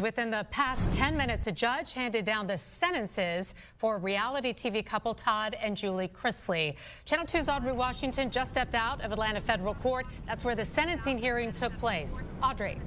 Within the past 10 minutes, a judge handed down the sentences for reality TV couple Todd and Julie Chrisley. Channel 2's Audrey Washington just stepped out of Atlanta federal court. That's where the sentencing hearing took place. Audrey.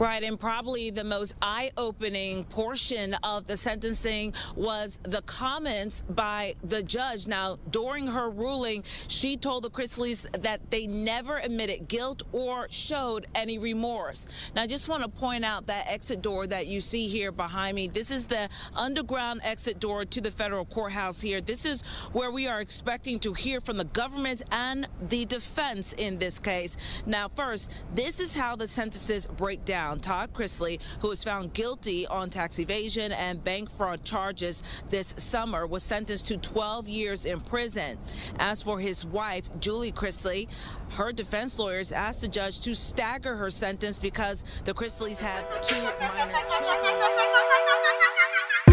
Right, and probably the most eye opening portion of the sentencing was the comments by the judge. Now, during her ruling, she told the Chrisleys that they never admitted guilt or showed any remorse. Now, I just want to point out that exit door that you see here behind me. This is the underground exit door to the federal courthouse here. This is where we are expecting to hear from the government and the defense in this case. Now, first, this is how the sentences break down. Todd Chrisley, who was found guilty on tax evasion and bank fraud charges this summer, was sentenced to 12 years in prison. As for his wife, Julie Chrisley, her defense lawyers asked the judge to stagger her sentence because the Chrisleys had two minor children.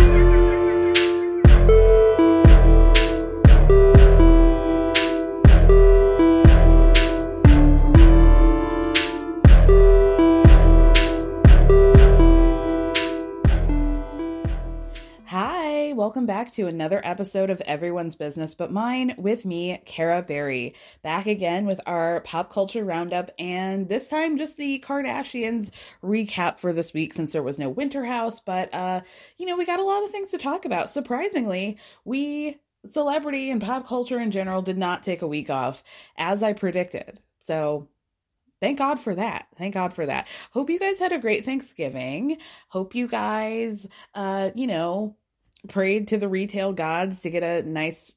welcome back to another episode of Everyone's Business But Mine with me, Kara Berry. Back again with our pop culture roundup, and this time just the Kardashians recap for this week since there was no Winter House. But, uh, you know, we got a lot of things to talk about. Surprisingly, we, celebrity and pop culture in general, did not take a week off as I predicted. So, thank God for that. Thank God for that. Hope you guys had a great Thanksgiving. Hope you guys, uh, you know, prayed to the retail gods to get a nice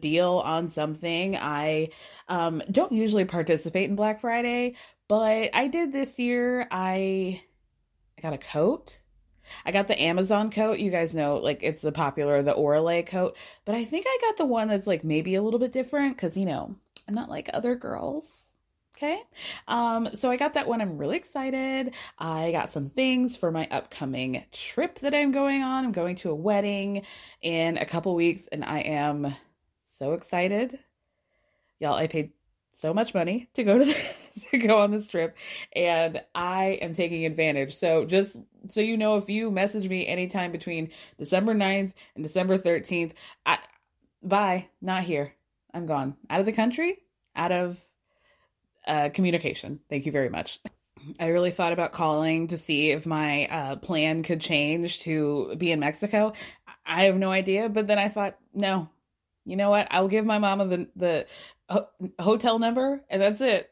deal on something. I um don't usually participate in Black Friday, but I did this year. I I got a coat. I got the Amazon coat. You guys know, like it's the popular the Orolay coat, but I think I got the one that's like maybe a little bit different because you know I'm not like other girls. Okay. Um, so I got that one. I'm really excited. I got some things for my upcoming trip that I'm going on. I'm going to a wedding in a couple weeks and I am so excited. Y'all, I paid so much money to go to the, to go on this trip and I am taking advantage. So just so you know if you message me anytime between December 9th and December 13th, I bye, not here. I'm gone. Out of the country, out of uh, communication. Thank you very much. I really thought about calling to see if my uh, plan could change to be in Mexico. I have no idea, but then I thought, no, you know what? I'll give my mama the the ho- hotel number, and that's it.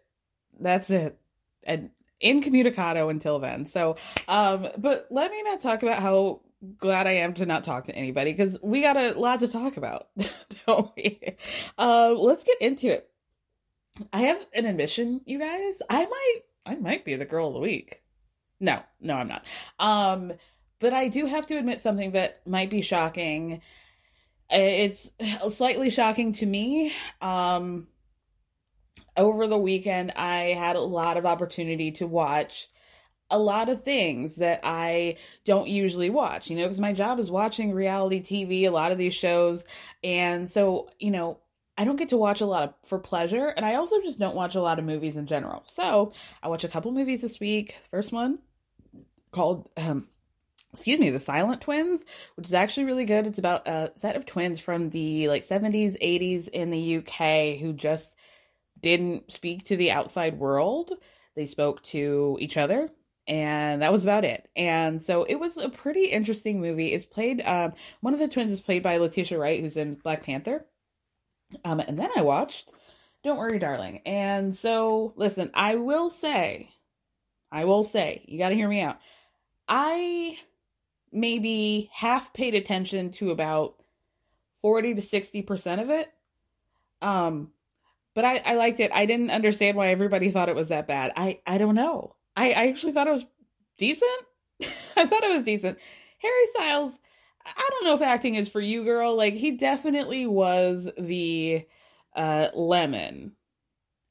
That's it. And incommunicado until then. So, um, but let me not talk about how glad I am to not talk to anybody because we got a lot to talk about, don't we? Uh, let's get into it I have an admission, you guys. I might I might be the girl of the week. No, no, I'm not. Um, but I do have to admit something that might be shocking. It's slightly shocking to me. Um, over the weekend, I had a lot of opportunity to watch a lot of things that I don't usually watch, you know, because my job is watching reality TV, a lot of these shows. And so, you know, I don't get to watch a lot of for pleasure, and I also just don't watch a lot of movies in general. So I watch a couple movies this week. First one called um, excuse me, The Silent Twins, which is actually really good. It's about a set of twins from the like 70s, 80s in the UK who just didn't speak to the outside world. They spoke to each other and that was about it. And so it was a pretty interesting movie. It's played um, one of the twins is played by Letitia Wright who's in Black Panther. Um, and then I watched Don't Worry, Darling. And so, listen, I will say, I will say, you got to hear me out. I maybe half paid attention to about 40 to 60% of it. Um, but I, I liked it. I didn't understand why everybody thought it was that bad. I, I don't know. I, I actually thought it was decent. I thought it was decent. Harry Styles, I don't know if acting is for you, girl. Like he definitely was the uh lemon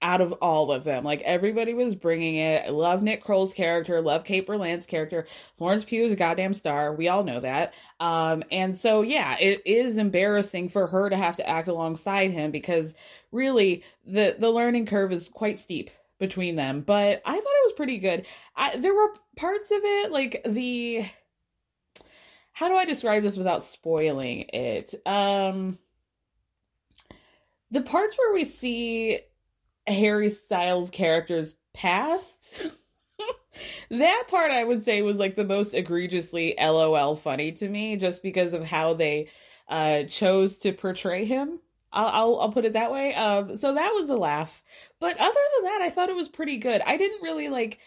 out of all of them. Like everybody was bringing it. I love Nick Kroll's character, love Kate Berlant's character. Florence Pugh is a goddamn star. We all know that. Um, and so yeah, it is embarrassing for her to have to act alongside him because really the the learning curve is quite steep between them. But I thought it was pretty good. I, there were parts of it like the how do I describe this without spoiling it? Um the parts where we see Harry Styles characters past that part I would say was like the most egregiously LOL funny to me just because of how they uh chose to portray him. I'll, I'll, I'll put it that way. Um, so that was a laugh, but other than that, I thought it was pretty good. I didn't really like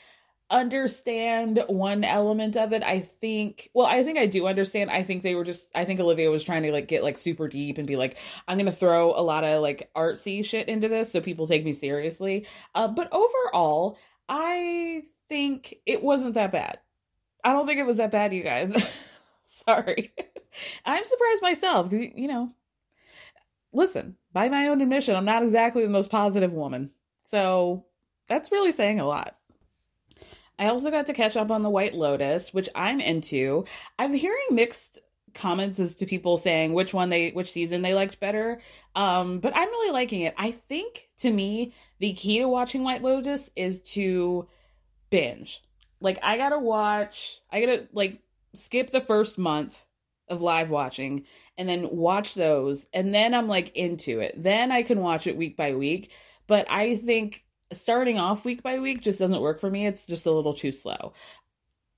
understand one element of it. I think, well, I think I do understand. I think they were just, I think Olivia was trying to like get like super deep and be like, I'm going to throw a lot of like artsy shit into this so people take me seriously. Uh, but overall, I think it wasn't that bad. I don't think it was that bad, you guys. Sorry. I'm surprised myself because, you know, listen, by my own admission, I'm not exactly the most positive woman. So that's really saying a lot. I also got to catch up on The White Lotus, which I'm into. I'm hearing mixed comments as to people saying which one they which season they liked better. Um, but I'm really liking it. I think to me, the key to watching White Lotus is to binge. Like I gotta watch I gotta like skip the first month of live watching and then watch those and then I'm like into it. Then I can watch it week by week. But I think starting off week by week just doesn't work for me. It's just a little too slow.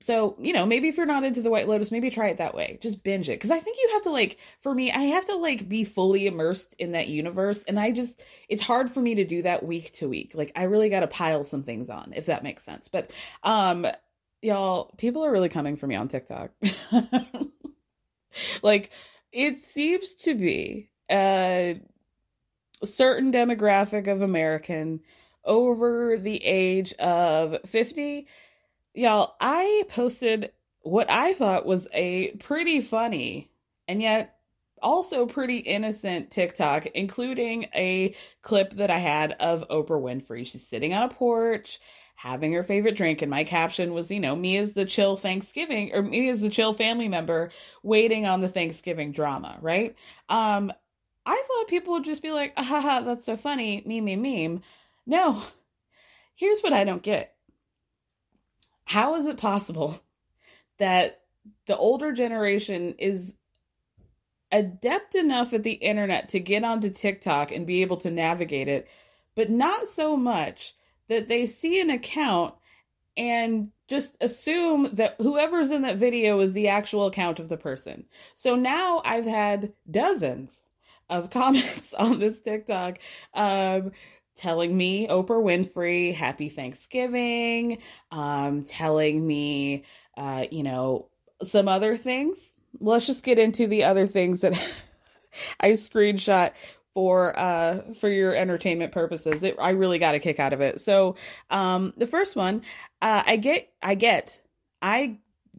So, you know, maybe if you're not into the White Lotus, maybe try it that way. Just binge it. Cause I think you have to like, for me, I have to like be fully immersed in that universe. And I just, it's hard for me to do that week to week. Like, I really got to pile some things on, if that makes sense. But, um, y'all, people are really coming for me on TikTok. like, it seems to be a certain demographic of American over the age of 50. Y'all, I posted what I thought was a pretty funny and yet also pretty innocent TikTok, including a clip that I had of Oprah Winfrey. She's sitting on a porch having her favorite drink and my caption was you know me as the chill thanksgiving or me as the chill family member waiting on the thanksgiving drama right um i thought people would just be like haha that's so funny meme meme meme no Here's what I don't get How is it possible that the older generation is adept enough at the internet to get onto TikTok and be able to navigate it, but not so much that they see an account and just assume that whoever's in that video is the actual account of the person. So now I've had dozens of comments on this TikTok um, telling me Oprah Winfrey, happy Thanksgiving, um, telling me, uh, you know, some other things. Let's just get into the other things that I screenshot for uh for your entertainment purposes. It, I really got a kick out of it. So, um the first one, uh I get I get I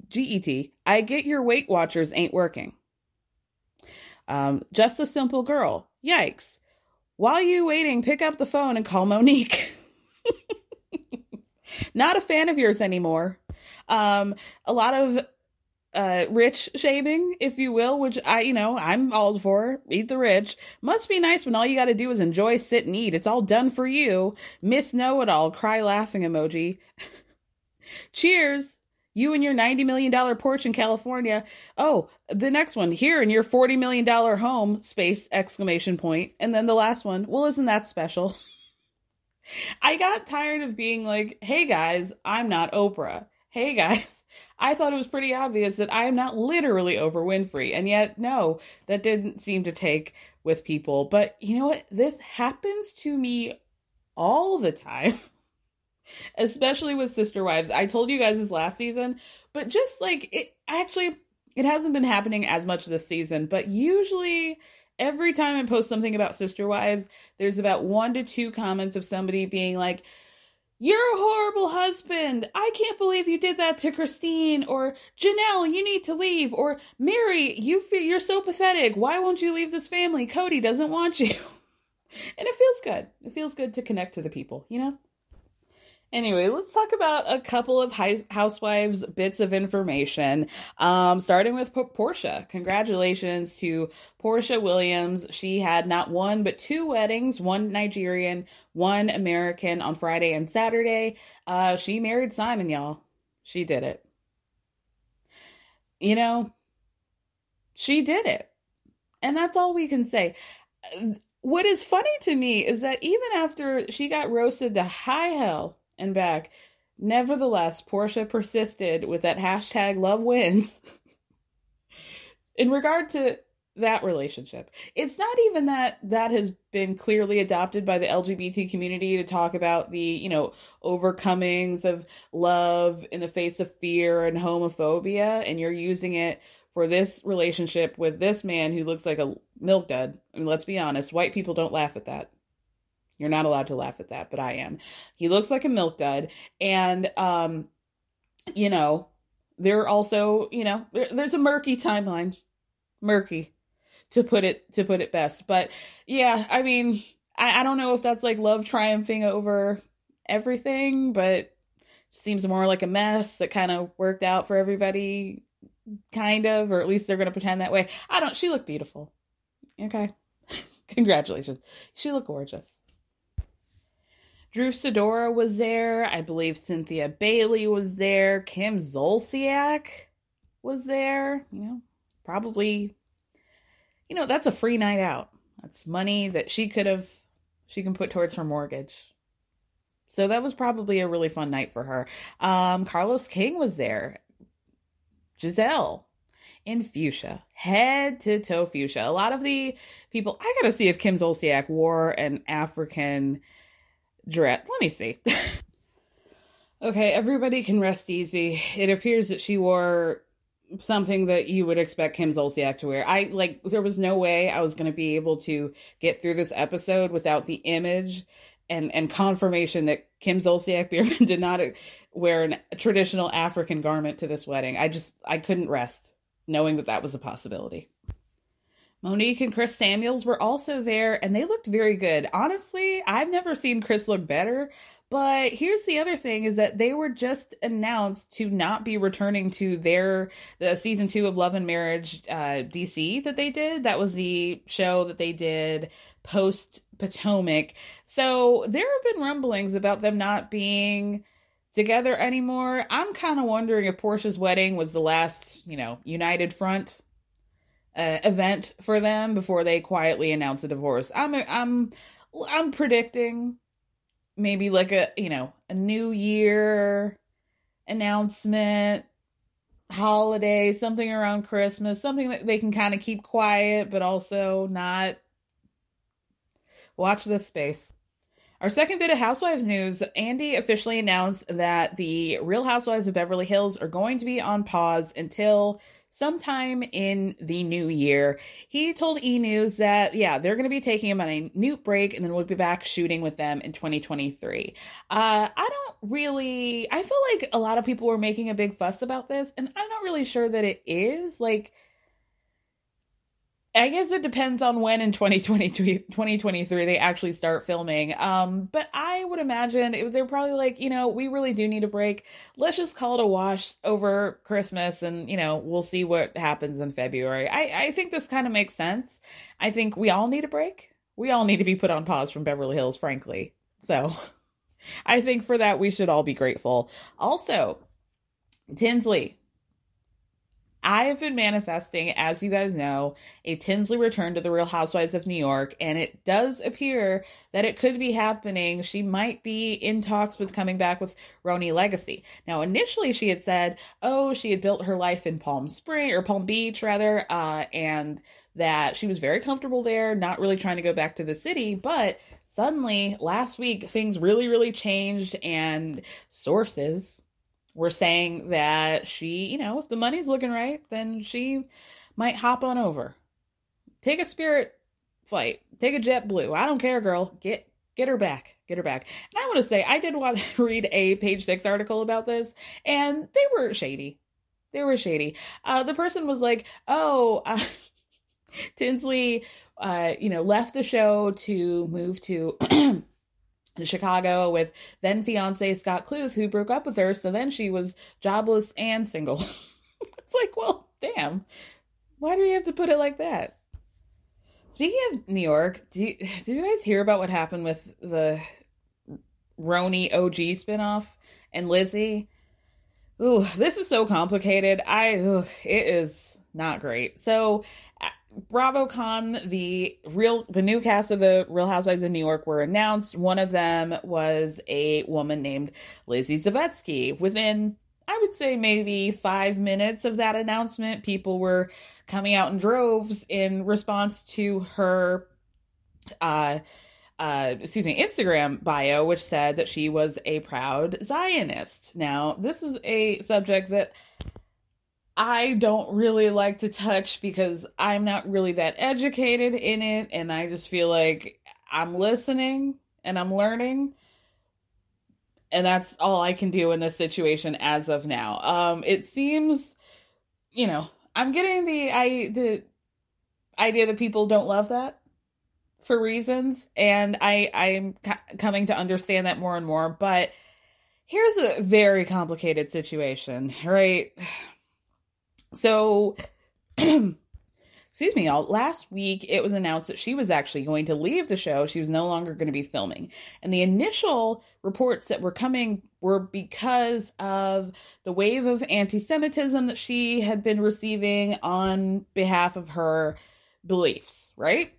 GET, I get your Weight Watchers ain't working. Um just a simple girl. Yikes. While you waiting, pick up the phone and call Monique. Not a fan of yours anymore. Um a lot of uh, rich shaming, if you will, which I, you know, I'm all for. Eat the rich. Must be nice when all you got to do is enjoy, sit, and eat. It's all done for you. Miss Know It All, cry laughing emoji. Cheers. You and your $90 million porch in California. Oh, the next one, here in your $40 million home, space, exclamation point. And then the last one, well, isn't that special? I got tired of being like, hey guys, I'm not Oprah. Hey guys, I thought it was pretty obvious that I am not literally Oprah Winfrey. And yet, no, that didn't seem to take with people. But you know what? This happens to me all the time, especially with Sister Wives. I told you guys this last season, but just like it actually, it hasn't been happening as much this season, but usually every time I post something about Sister Wives, there's about one to two comments of somebody being like, you're a horrible husband. I can't believe you did that to Christine. Or Janelle, you need to leave. Or Mary, you feel you're so pathetic. Why won't you leave this family? Kody doesn't want you. and it feels good. It feels good to connect to the people, you know? Anyway, let's talk about a couple of housewives bits of information. Um, starting with P- Porsha. Congratulations to Porsha Williams. She had not one but two weddings, one Nigerian, one American on Friday and Saturday. Uh, she married Simon, y'all. She did it. You know, she did it. And that's all we can say. What is funny to me is that even after she got roasted to high hell and back. Nevertheless, Porsha persisted with that hashtag love wins in regard to that relationship. It's not even that that has been clearly adopted by the LGBT community to talk about the, you know, overcomings of love in the face of fear and homophobia, and you're using it for this relationship with this man who looks like a milk dud. I mean, let's be honest, white people don't laugh at that. You're not allowed to laugh at that, but I am. He looks like a milk dud. And, um, you know, there also, you know, there, there's a murky timeline. Murky to put it to put it best. But yeah, I mean, I, I don't know if that's like love triumphing over everything, but seems more like a mess that kind of worked out for everybody, kind of, or at least they're gonna pretend that way. I don't she looked beautiful. Okay. Congratulations. She looked gorgeous. Drew Sidora was there. I believe Cynthia Bailey was there. Kim Zolciak was there. You know, probably, you know, that's a free night out. That's money that she could have, she can put towards her mortgage. So that was probably a really fun night for her. Um, Carlos King was there. Gizelle in fuchsia, head to toe fuchsia. A lot of the people, I gotta see if Kim Zolciak wore an African dress. Let me see. okay, everybody can rest easy. It appears that she wore something that you would expect Kim Zolciak to wear. I like there was no way I was going to be able to get through this episode without the image and and confirmation that Kim Zolciak Biermann did not wear an, a traditional African garment to this wedding. I just I couldn't rest knowing that that was a possibility. Monique and Chris Samuels were also there and they looked very good. Honestly, I've never seen Chris look better. But here's the other thing is that they were just announced to not be returning to their the season 2 of Love and Marriage uh DC that they did. That was the show that they did post Potomac. So there have been rumblings about them not being together anymore. I'm kind of wondering if Porsha's wedding was the last, you know, united front uh, event for them before they quietly announce a divorce. I'm I'm I'm predicting maybe like a you know a new year announcement holiday something around christmas something that they can kind of keep quiet but also not watch this space our second bit of housewives news andy officially announced that the real housewives of beverly hills are going to be on pause until sometime in the new year. He told E News that, yeah, they're going to be taking him on a newt break and then we'll be back shooting with them in 2023. Uh, I don't really, I feel like a lot of people were making a big fuss about this, and I'm not really sure that it is. Like, I guess it depends on when in 2022, 2023 they actually start filming. Um, but I would imagine it, they're probably like, you know, we really do need a break. Let's just call it a wash over Christmas and, you know, we'll see what happens in February. I, I think this kind of makes sense. I think we all need a break. We all need to be put on pause from Beverly Hills, frankly. So I think for that we should all be grateful. Also, Tinsley, I have been manifesting, as you guys know, a Tinsley return to the Real Housewives of New York, and it does appear that it could be happening. She might be in talks with coming back with RHONY Legacy. Now, initially, she had said, oh, she had built her life in Palm Spring or Palm Beach, rather, uh, and that she was very comfortable there, not really trying to go back to the city, but suddenly last week things really, really changed, and sources were saying that she, you know, if the money's looking right, then she might hop on over. Take a spirit flight. Take a JetBlue. I don't care, girl. Get get her back. Get her back. And I want to say I did want to read a page 6 article about this and they were shady. They were shady. Uh the person was like, "Oh, uh, Tinsley uh you know, left the show to move to Chicago with then fiance Scott Kluth, who broke up with her. So then she was jobless and single. it's like, well, damn. Why do you have to put it like that? Speaking of New York, do you, did you guys hear about what happened with the RHONY OG spinoff and Lizzie? Ooh, this is so complicated. I, ugh, it is not great. So BravoCon, the real the new cast of the Real Housewives of New York were announced. One of them was a woman named Lizzie Savetsky. Within I would say maybe five minutes of that announcement, people were coming out in droves in response to her uh uh, excuse me, Instagram bio, which said that she was a proud Zionist. Now, this is a subject that I don't really like to touch because I'm not really that educated in it. And I just feel like I'm listening and I'm learning. And that's all I can do in this situation as of now. Um, it seems, you know, I'm getting the I the idea that people don't love that for reasons, and I I'm coming to understand that more and more. But here's a very complicated situation, right? So, excuse me, y'all. Last week it was announced that she was actually going to leave the show. She was no longer going to be filming. And the initial reports that were coming were because of the wave of anti Semitism that she had been receiving on behalf of her beliefs, right?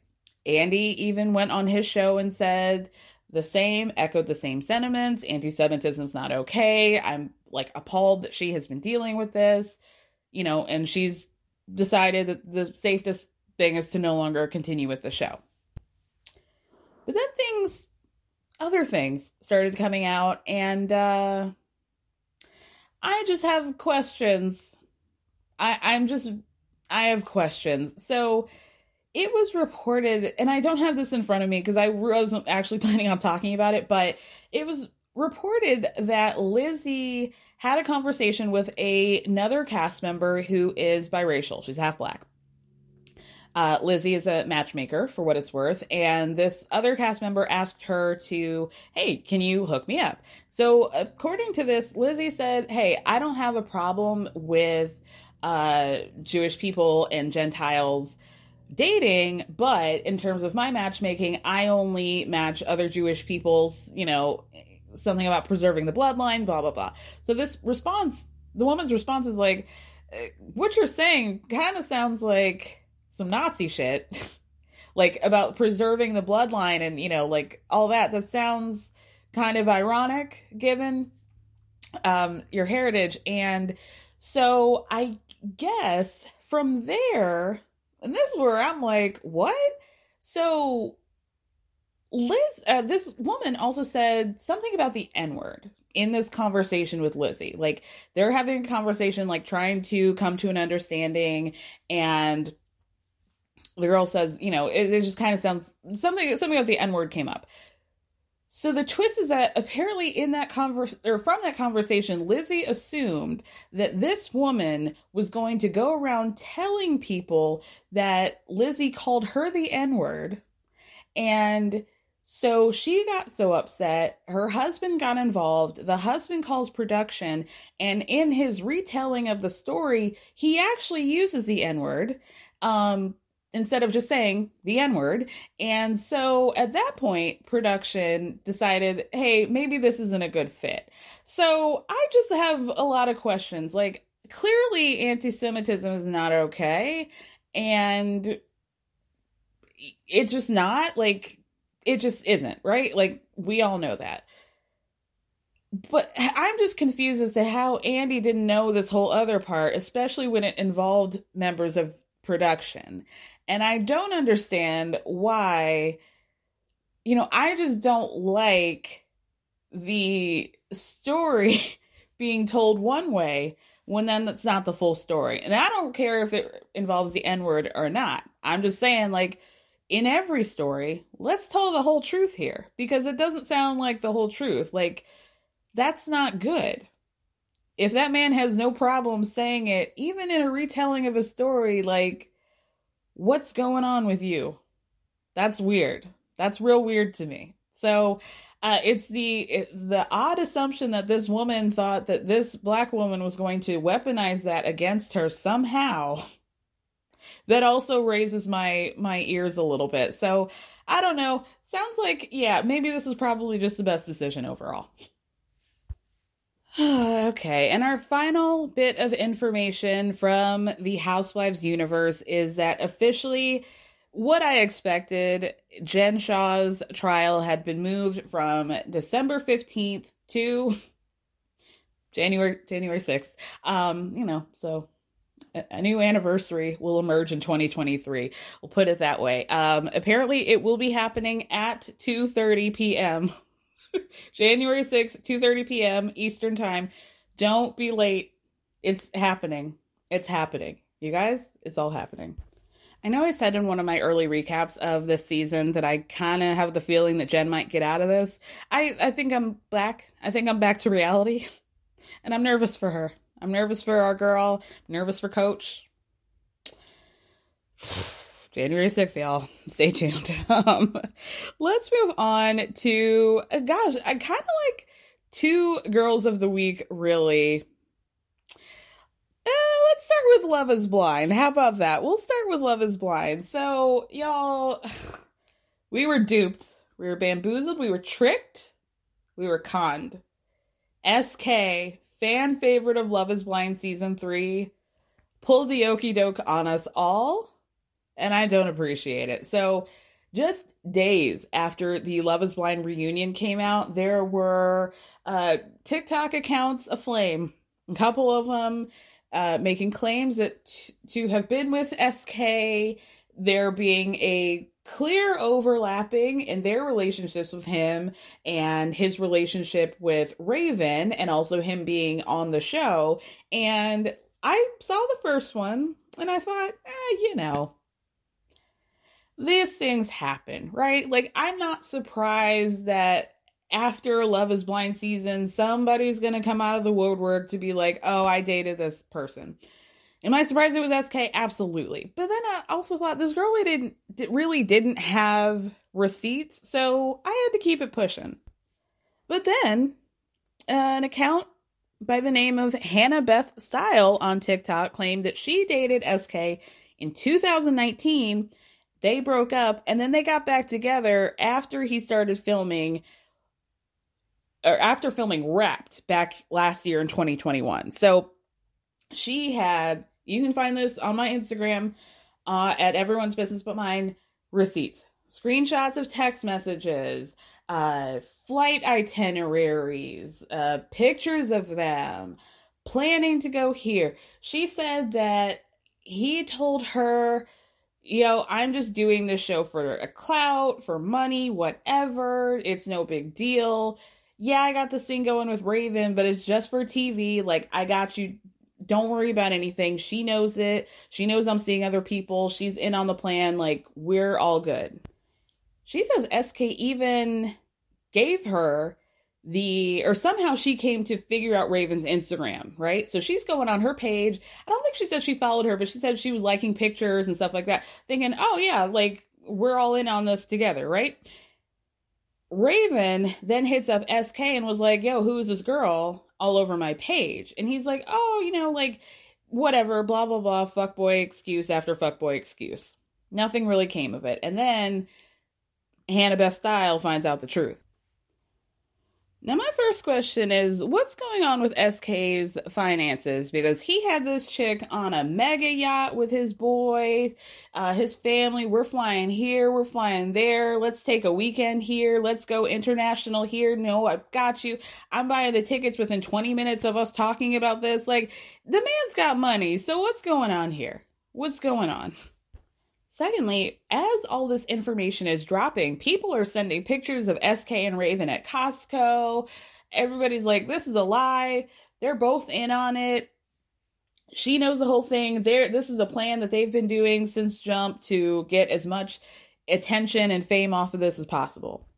Andy even went on his show and said the same, echoed the same sentiments. Anti Semitism's not okay. I'm like appalled that she has been dealing with this you know, and she's decided that the safest thing is to no longer continue with the show. But then things, other things started coming out, and uh, I just have questions. I, I'm just, I have questions. So it was reported, and I don't have this in front of me because I wasn't actually planning on talking about it, but it was reported that Lizzie had a conversation with a, another cast member who is biracial. She's half black. Uh, Lizzie is a matchmaker for what it's worth, and this other cast member asked her to, hey, can you hook me up? So, according to this, Lizzie said, hey, I don't have a problem with uh, Jewish people and Gentiles dating, but in terms of my matchmaking, I only match other Jewish people's, you know, something about preserving the bloodline, blah, blah, blah. So this response, the woman's response is like, uh, what you're saying kind of sounds like some Nazi shit. like about preserving the bloodline and, you know, like all that. That sounds kind of ironic given um, your heritage. And so I guess from there, and this is where I'm like, what? So Liz, uh, this woman also said something about the N word in this conversation with Lizzie. Like they're having a conversation, like trying to come to an understanding, and the girl says, you know, it, it just kind of sounds something something about the N word came up. So the twist is that apparently in that converse or from that conversation, Lizzie assumed that this woman was going to go around telling people that Lizzie called her the N-word. And so she got so upset, her husband got involved. The husband calls production, and in his retelling of the story, he actually uses the N-word. Um, instead of just saying the N word. And so at that point, production decided, hey, maybe this isn't a good fit. So I just have a lot of questions. Like, clearly, anti Semitism is not okay. And it's just not. Like, it just isn't, right? Like, we all know that. But I'm just confused as to how Andy didn't know this whole other part, especially when it involved members of production. And I don't understand why, you know, I just don't like the story being told one way when then that's not the full story. And I don't care if it involves the N word or not. I'm just saying, like, in every story, let's tell the whole truth here because it doesn't sound like the whole truth. Like, that's not good. If that man has no problem saying it, even in a retelling of a story, like, what's going on with you? That's weird. That's real weird to me. So, uh, it's the the odd assumption that this woman thought that this black woman was going to weaponize that against her somehow. that also raises my my ears a little bit. So I don't know. Sounds like yeah, maybe this is probably just the best decision overall. okay, and our final bit of information from the Housewives universe is that officially what I expected, Jen Shah's trial had been moved from December 15th to January January 6th. Um, you know, so a new anniversary will emerge in 2023. We'll put it that way. Um, apparently it will be happening at 2:30 p.m. January 6th, 2:30 p.m. Eastern Time. Don't be late. It's happening. It's happening. You guys, it's all happening. I know I said in one of my early recaps of this season that I kind of have the feeling that Jen might get out of this. I I think I'm back. I think I'm back to reality. And I'm nervous for her. I'm nervous for our girl. Nervous for coach. January 6th, y'all. Stay tuned. Um, let's move on to, uh, gosh, I kind of like two girls of the week, really. Uh, let's start with Love is Blind. How about that? We'll start with Love is Blind. So, y'all, we were duped. We were bamboozled. We were tricked. We were conned. SK, fan favorite of Love is Blind season three, pulled the okey doke on us all and I don't appreciate it. So, just days after the Love is Blind reunion came out, there were uh, TikTok accounts aflame. A couple of them uh, making claims that t- to have been with SK, there being a clear overlapping in their relationships with him and his relationship with Raven, and also him being on the show. And I saw the first one and I thought, eh, you know, these things happen, right? Like, I'm not surprised that after Love is Blind season, somebody's going to come out of the woodwork to be like, oh, I dated this person. Am I surprised it was SK? Absolutely. But then I also thought this girl didn't really didn't have receipts, so I had to keep it pushing. But then uh, an account by the name of Hannah Beth Style on TikTok claimed that she dated SK in 2019 they broke up and then they got back together after he started filming or after filming Wrapped back last year in 2021. So she had, you can find this on my Instagram uh, at everyone's business but mine receipts, screenshots of text messages, uh, flight itineraries, uh, pictures of them planning to go here. She said that he told her yo, I'm just doing this show for a clout, for money, whatever. It's no big deal. Yeah, I got this thing going with Raven, but it's just for TV. Like, I got you. Don't worry about anything. She knows it. She knows I'm seeing other people. She's in on the plan. Like, we're all good. She says SK even gave her the or somehow she came to figure out Raven's Instagram, right? So she's going on her page. I don't think she said she followed her, but she said she was liking pictures and stuff like that, thinking, "Oh yeah, like we're all in on this together, right?" Raven then hits up SK and was like, "Yo, who is this girl all over my page?" And he's like, "Oh, you know, like whatever, blah blah blah, fuckboy excuse after fuckboy excuse." Nothing really came of it. And then Hannah Beth Style finds out the truth. Now, my first question is what's going on with SK's finances? Because he had this chick on a mega yacht with his boy, uh, his family. We're flying here, we're flying there. Let's take a weekend here. Let's go international here. No, I've got you. I'm buying the tickets within 20 minutes of us talking about this. Like, the man's got money. So, what's going on here? What's going on? Secondly, as all this information is dropping, people are sending pictures of SK and Raven at Costco. Everybody's like, this is a lie. They're both in on it. She knows the whole thing. There this is a plan that they've been doing since jump to get as much attention and fame off of this as possible.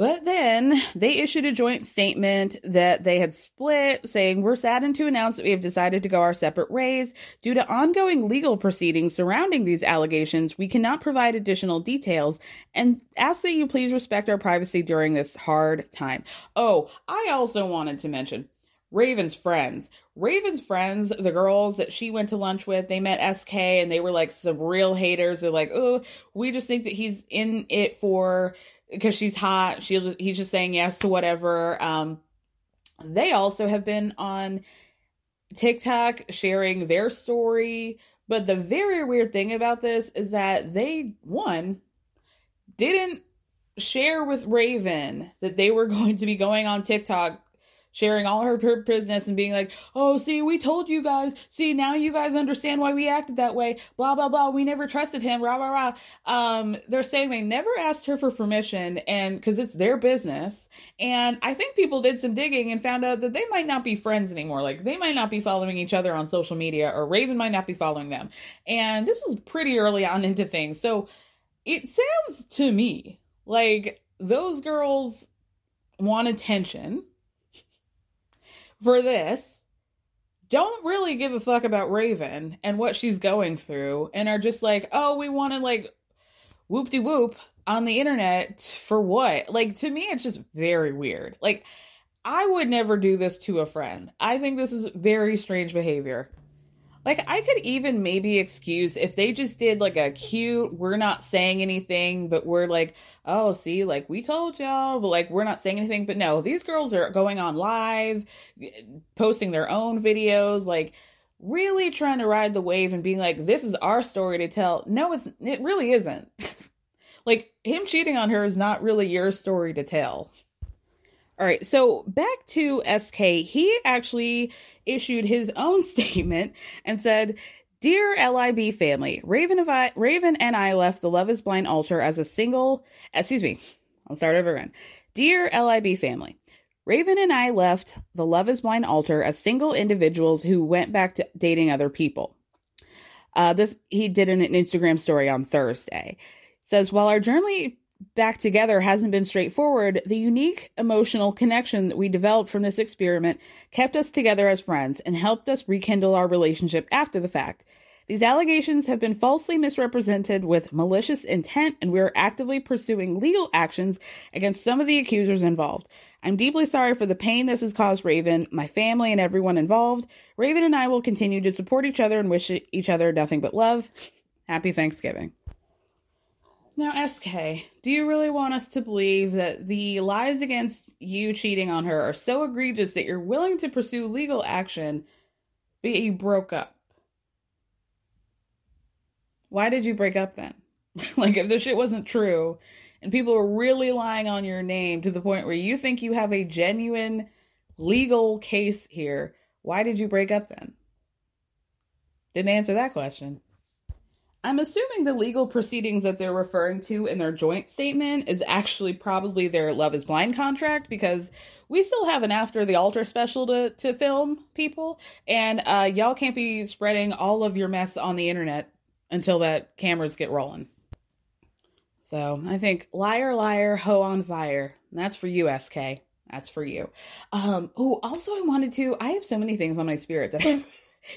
But then they issued a joint statement that they had split, saying, We're saddened to announce that we have decided to go our separate ways. Due to ongoing legal proceedings surrounding these allegations, we cannot provide additional details and ask that you please respect our privacy during this hard time. Oh, I also wanted to mention Raven's friends. Raven's friends, the girls that she went to lunch with, they met SK and they were like some real haters. They're like, oh, we just think that he's in it for because she's hot. She's he's just saying yes to whatever. Um, they also have been on TikTok sharing their story. But the very weird thing about this is that they one didn't share with Raven that they were going to be going on TikTok sharing all her, business and being like, oh, see, we told you guys. See, now you guys understand why we acted that way. Blah, blah, blah. We never trusted him. Rah, rah, rah. Um, they're saying they never asked her for permission and because it's their business. And I think people did some digging and found out that they might not be friends anymore. Like they might not be following each other on social media or Raven might not be following them. And this was pretty early on into things. So it sounds to me like those girls want attention for this don't really give a fuck about Raven and what she's going through and are just like, oh, we want to like whoop de whoop on the internet for what? Like, to me, it's just very weird. Like, I would never do this to a friend. I think this is very strange behavior. Like I could even maybe excuse if they just did like a cute, we're not saying anything, but we're like, oh, see, like we told y'all, but like we're not saying anything. But no, these girls are going on live, posting their own videos, like really trying to ride the wave and being like, this is our story to tell. No, it's it really isn't. like him cheating on her is not really your story to tell. All right, so back to SK. He actually issued his own statement and said, Dear LIB family, Raven, I, Raven and I left the Love is Blind altar as a single, excuse me, I'll start over again. Dear LIB family, Raven and I left the Love is Blind altar as single individuals who went back to dating other people. Uh, this he did in an Instagram story on Thursday. Says while our journey back together hasn't been straightforward, the unique emotional connection that we developed from this experiment kept us together as friends and helped us rekindle our relationship after the fact. These allegations have been falsely misrepresented with malicious intent, and we are actively pursuing legal actions against some of the accusers involved. I'm deeply sorry for the pain this has caused Raven, my family, and everyone involved. Raven and I will continue to support each other and wish each other nothing but love. Happy Thanksgiving. Now, SK, do you really want us to believe that the lies against you cheating on her are so egregious that you're willing to pursue legal action, but you broke up? Why did you break up then? like, if the shit wasn't true and people were really lying on your name to the point where you think you have a genuine legal case here, why did you break up then? Didn't answer that question. I'm assuming the legal proceedings that they're referring to in their joint statement is actually probably their Love is Blind contract because we still have an after the altar special to, to film people and uh, y'all can't be spreading all of your mess on the internet until that cameras get rolling. So I think liar, liar, hoe on fire. That's for you, SK. That's for you. Um, oh, also I wanted to, I have so many things on my spirit that I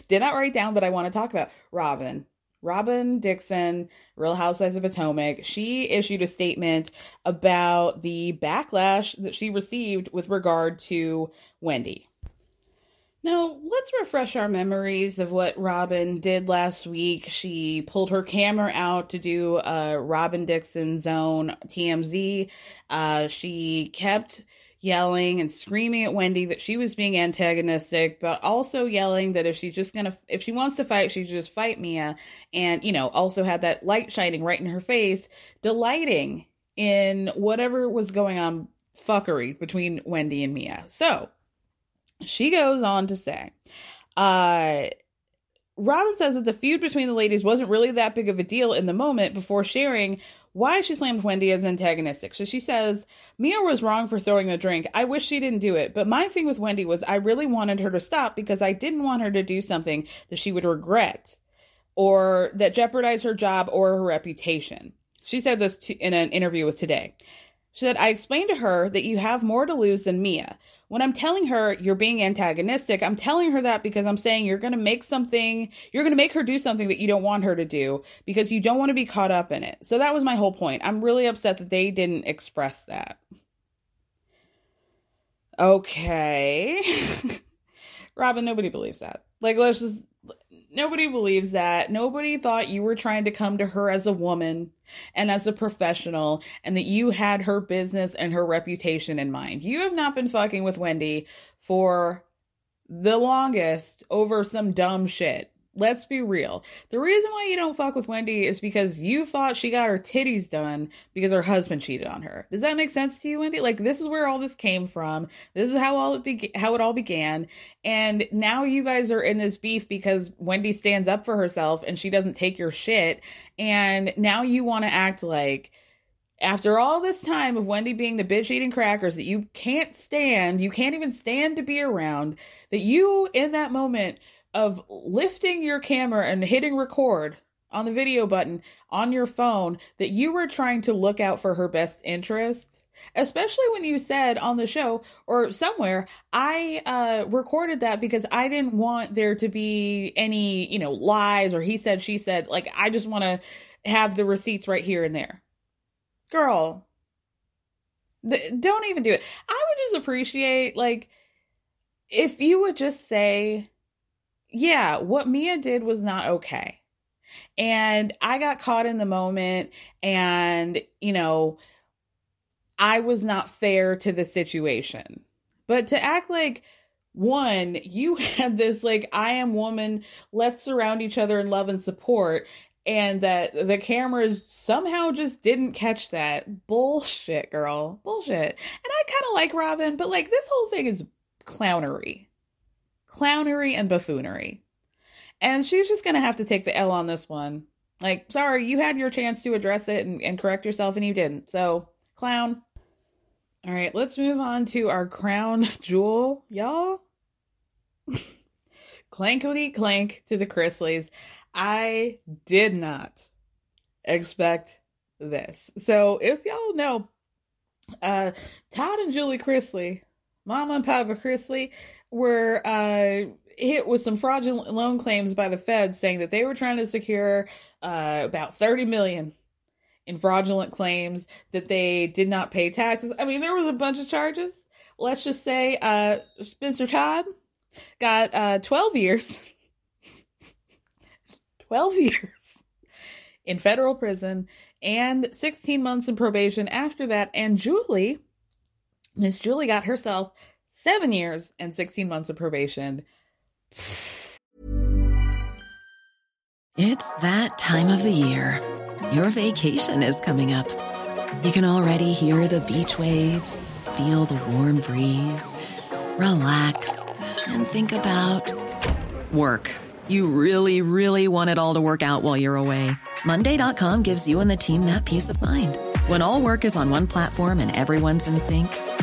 did not write down, but I want to talk about. Robin. Robyn Dixon, Real Housewives of Potomac, she issued a statement about the backlash that she received with regard to Wendy. Now, let's refresh our memories of what Robyn did last week. She pulled her camera out to do a Robyn Dixon Zone TMZ. Uh, she kept yelling and screaming at Wendy that she was being antagonistic, but also yelling that if she's just gonna, if she wants to fight, she should just fight Mia. And, you know, also had that light shining right in her face, delighting in whatever was going on fuckery between Wendy and Mia. So she goes on to say, uh, Robyn says that the feud between the ladies wasn't really that big of a deal in the moment before sharing why she slammed Wendy as antagonistic. So she says, Mia was wrong for throwing the drink. I wish she didn't do it. But my thing with Wendy was I really wanted her to stop because I didn't want her to do something that she would regret or that jeopardized her job or her reputation. She said this to, in an interview with Today. She said, I explained to her that you have more to lose than Mia. When I'm telling her you're being antagonistic, I'm telling her that because I'm saying you're going to make something, you're going to make her do something that you don't want her to do because you don't want to be caught up in it. So that was my whole point. I'm really upset that they didn't express that. Okay. Robyn, nobody believes that. Like, let's just Nobody believes that. Nobody thought you were trying to come to her as a woman and as a professional and that you had her business and her reputation in mind. You have not been fucking with Wendy for the longest over some dumb shit. Let's be real. The reason why you don't fuck with Wendy is because you thought she got her titties done because her husband cheated on her. Does that make sense to you, Wendy? Like this is where all this came from. This is how all it be- how it all began. And now you guys are in this beef because Wendy stands up for herself and she doesn't take your shit. And now you want to act like after all this time of Wendy being the bitch eating crackers that you can't stand, you can't even stand to be around, that you in that moment of lifting your camera and hitting record on the video button on your phone that you were trying to look out for her best interests. Especially when you said on the show or somewhere i uh recorded that because i didn't want there to be any you know lies or he said she said. Like i just want to have the receipts right here and there. Girl th- don't even do it. I would just appreciate like if you would just say yeah, what Mia did was not okay. And I got caught in the moment and, you know, I was not fair to the situation. But to act like one, you had this like I am woman, let's surround each other in love and support and that the cameras somehow just didn't catch that. Bullshit, girl. Bullshit. And I kind of like Robyn, but like this whole thing is clownery clownery and buffoonery. And she's just going to have to take the L on this one. Like, sorry, you had your chance to address it and, and correct yourself and you didn't. So, clown. All right, let's move on to our crown jewel, y'all. Clankety clank to the Chrisleys. I did not expect this. So, if y'all know, uh, Todd and Julie Chrisley, Mama and Papa Chrisley, were uh, hit with some fraudulent loan claims by the Fed, saying that they were trying to secure uh, about 30 million in fraudulent claims that they did not pay taxes. I mean, there was a bunch of charges. Let's just say uh, Spencer Todd got uh, 12 years. 12 years in federal prison and 16 months in probation after that. And Julie, Miss Julie got herself seven years and 16 months of probation. It's that time of the year. Your vacation is coming up. You can already hear the beach waves, feel the warm breeze, relax, and think about work. You really, really want it all to work out while you're away. Monday.com gives you and the team that peace of mind. When all work is on one platform and everyone's in sync,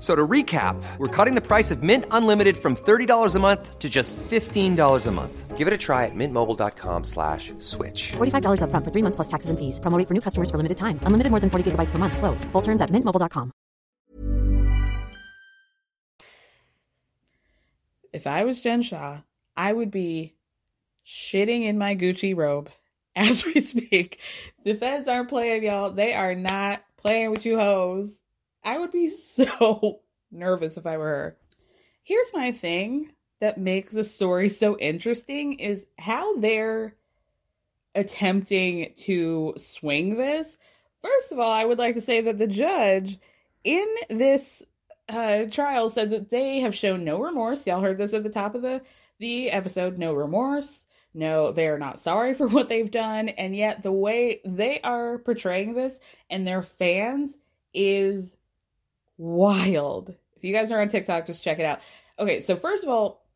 So to recap, we're cutting the price of Mint Unlimited from $30 a month to just $15 a month. Give it a try at mintmobile.com slash switch. $45 up front for three months plus taxes and fees. Promoting for new customers for limited time. Unlimited more than 40 gigabytes per month. Slows. Full terms at mintmobile.com. If I was Jen Shah, I would be shitting in my Gucci robe as we speak. The feds aren't playing, y'all. They are not playing with you hoes. I would be so nervous if I were her. Here's my thing that makes the story so interesting is how they're attempting to swing this. First of all, I would like to say that the judge in this uh, trial said that they have shown no remorse. Y'all heard this at the top of the the episode. No remorse. No, they are not sorry for what they've done, and yet the way they are portraying this and their fans is wild. If you guys are on TikTok, just check it out. Okay, so first of all,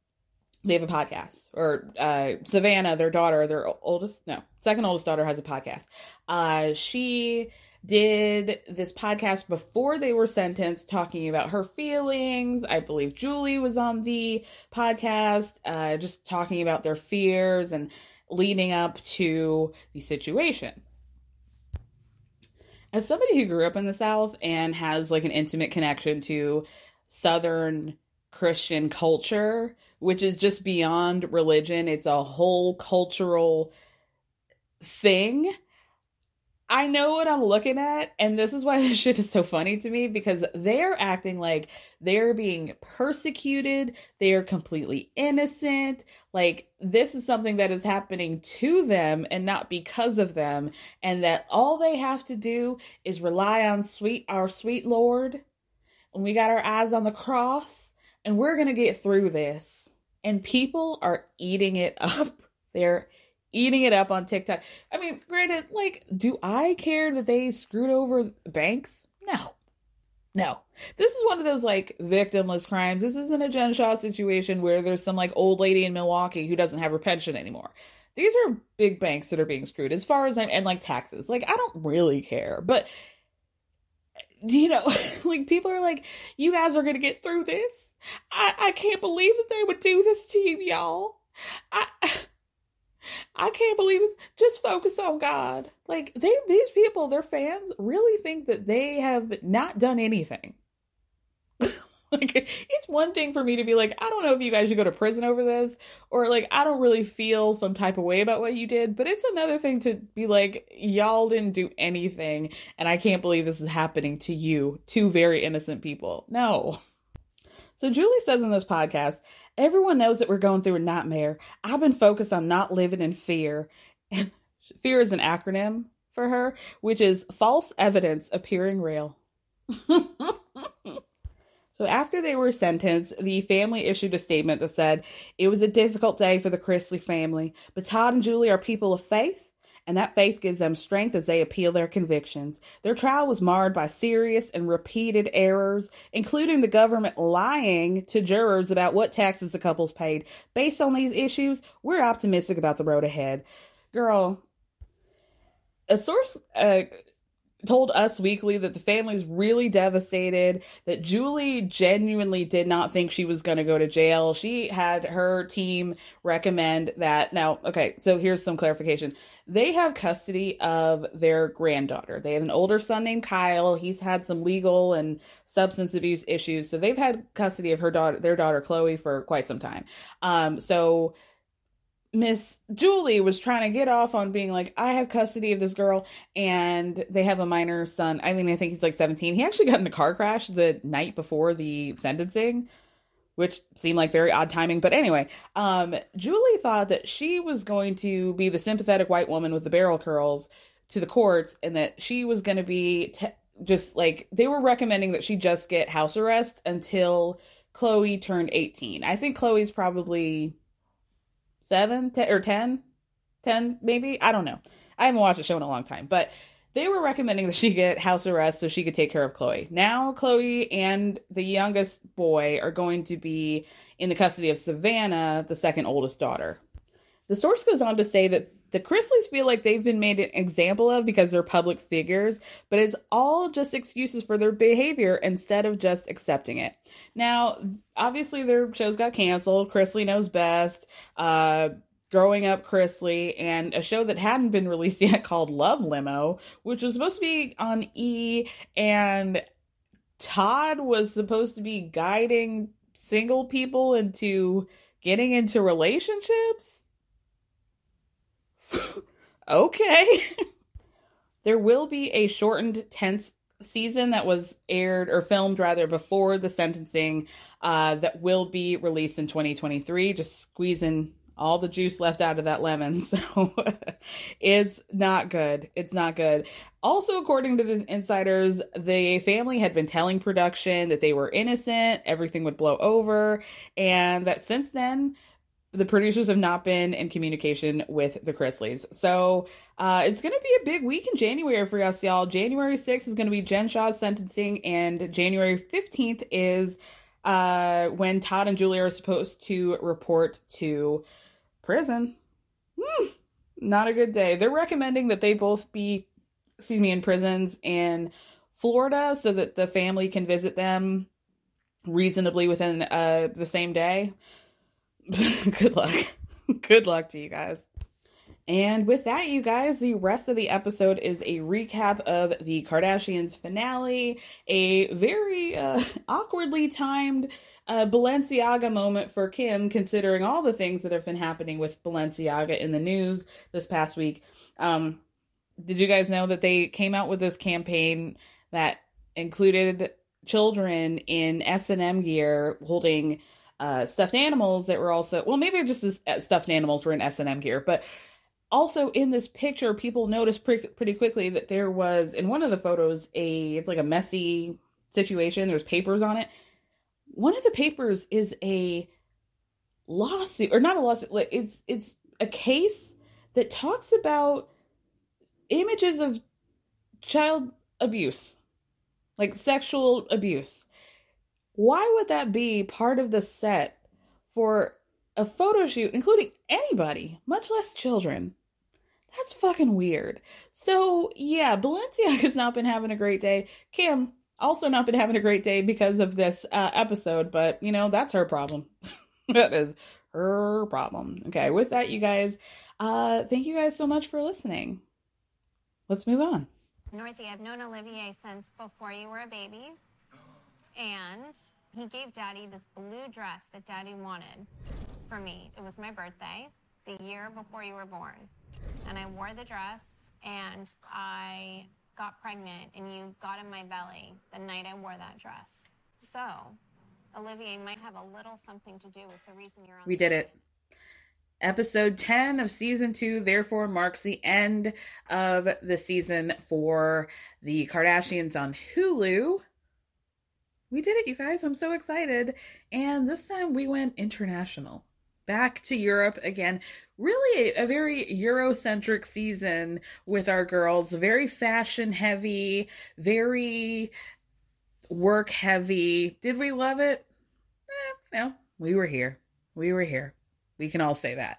they have a podcast, or uh, Savannah, their daughter, their oldest, no, second oldest daughter has a podcast. Uh, she did this podcast before they were sentenced, talking about her feelings. I believe Julie was on the podcast, uh, just talking about their fears and leading up to the situation as somebody who grew up in the South and has like an intimate connection to Southern Christian culture, which is just beyond religion, it's a whole cultural thing. I know what I'm looking at, and this is why this shit is so funny to me because they're acting like they're being persecuted, they are completely innocent. Like, this is something that is happening to them and not because of them, and that all they have to do is rely on sweet, our sweet Lord. And we got our eyes on the cross, and we're gonna get through this. And people are eating it up. They're eating it up on TikTok. I mean, granted, like, do I care that they screwed over banks? No. No. This is one of those like victimless crimes. This isn't a Jen Shah situation where there's some like old lady in Milwaukee who doesn't have her pension anymore. These are big banks that are being screwed as far as I'm and like taxes. Like I don't really care, but you know, like people are like, you guys are gonna get through this. I, I can't believe that they would do this to you, y'all. I I can't believe this. Just focus on God. Like they these people, their fans really think that they have not done anything. like it's one thing for me to be like, I don't know if you guys should go to prison over this, or like I don't really feel some type of way about what you did, but it's another thing to be like, y'all didn't do anything, and I can't believe this is happening to you, two very innocent people. No. So Julie says in this podcast Everyone knows that we're going through a nightmare. I've been focused on not living in fear. Fear is an acronym for her, which is false evidence appearing real. so after they were sentenced, the family issued a statement that said it was a difficult day for the Chrisley family, but Todd and Julie are people of faith and that faith gives them strength as they appeal their convictions. Their trial was marred by serious and repeated errors, including the government lying to jurors about what taxes the couples paid. Based on these issues, we're optimistic about the road ahead. Girl, a source uh, told Us Weekly that the family's really devastated, that Julie genuinely did not think she was going to go to jail. She had her team recommend that. Now, okay, so here's some clarification. They have custody of their granddaughter. They have an older son named Kyle. He's had some legal and substance abuse issues. So they've had custody of her daughter, their daughter Chloe for quite some time. Um, so Miss Julie was trying to get off on being like, I have custody of this girl, and they have a minor son. I mean, I think he's like 17. He actually got in a car crash the night before the sentencing, which seemed like very odd timing. But anyway, um, Julie thought that she was going to be the sympathetic white woman with the barrel curls to the courts, and that she was going to be just like they were recommending that she just get house arrest until Chloe turned 18. I think Chloe's probably 7 10, or 10 10 maybe. I don't know. I haven't watched the show in a long time, but they were recommending that she get house arrest so she could take care of Chloe. Now Chloe and the youngest boy are going to be in the custody of Savannah, the second oldest daughter. The source goes on to say that the Chrisleys feel like they've been made an example of because they're public figures, but it's all just excuses for their behavior instead of just accepting it. Now, obviously, their shows got canceled. Chrisley knows best. Uh, Growing Up Chrisley, and a show that hadn't been released yet called Love Limo, which was supposed to be on E, and Todd was supposed to be guiding single people into getting into relationships okay. there will be a shortened 10th season that was aired or filmed rather before the sentencing uh, that will be released in 2023. Just squeezing all the juice left out of that lemon. So it's not good. It's not good. Also, according to the insiders, the family had been telling production that they were innocent, everything would blow over, and that since then, the producers have not been in communication with the Chrisleys. So uh, it's going to be a big week in January for us, y'all. January 6th is going to be Jen Shah's sentencing, and January 15th is uh, when Todd and Julia are supposed to report to prison. Hmm, not a good day. They're recommending that they both be, excuse me, in prisons in Florida so that the family can visit them reasonably within uh, the same day. good luck. good luck to you guys. And with that, you guys, the rest of the episode is a recap of the Kardashians finale, a very uh, awkwardly timed uh, Balenciaga moment for Kim, considering all the things that have been happening with Balenciaga in the news this past week. Um, did you guys know that they came out with this campaign that included children in S&M gear holding uh, stuffed animals that were also well maybe just as uh, stuffed animals were in S&M gear but also in this picture people noticed pre- pretty quickly that there was in one of the photos a it's like a messy situation. There's papers on it. One of the papers is a lawsuit or not a lawsuit it's it's a case that talks about images of child abuse like sexual abuse why would that be part of the set for a photo shoot, including anybody, much less children? That's fucking weird. So, yeah, Balenciaga's not been having a great day. Kim also not been having a great day because of this uh, episode, but you know, that's her problem. that is her problem. Okay, with that, you guys, uh, thank you guys so much for listening. Let's move on. Northy, I've known Olivier since before you were a baby and he gave daddy this blue dress that daddy wanted for me. It was my birthday, the year before you were born. And I wore the dress and I got pregnant and you got in my belly the night I wore that dress. So, Olivier might have a little something to do with the reason you're on. We did it. Episode 10 of season 2 therefore marks the end of the season for the Kardashians on Hulu we did it, you guys. I'm so excited. And this time we went international. Back to Europe again. Really a, very Eurocentric season with our girls. Very fashion heavy, very work heavy. Did we love it? Eh, no, we were here. We were here. We can all say that.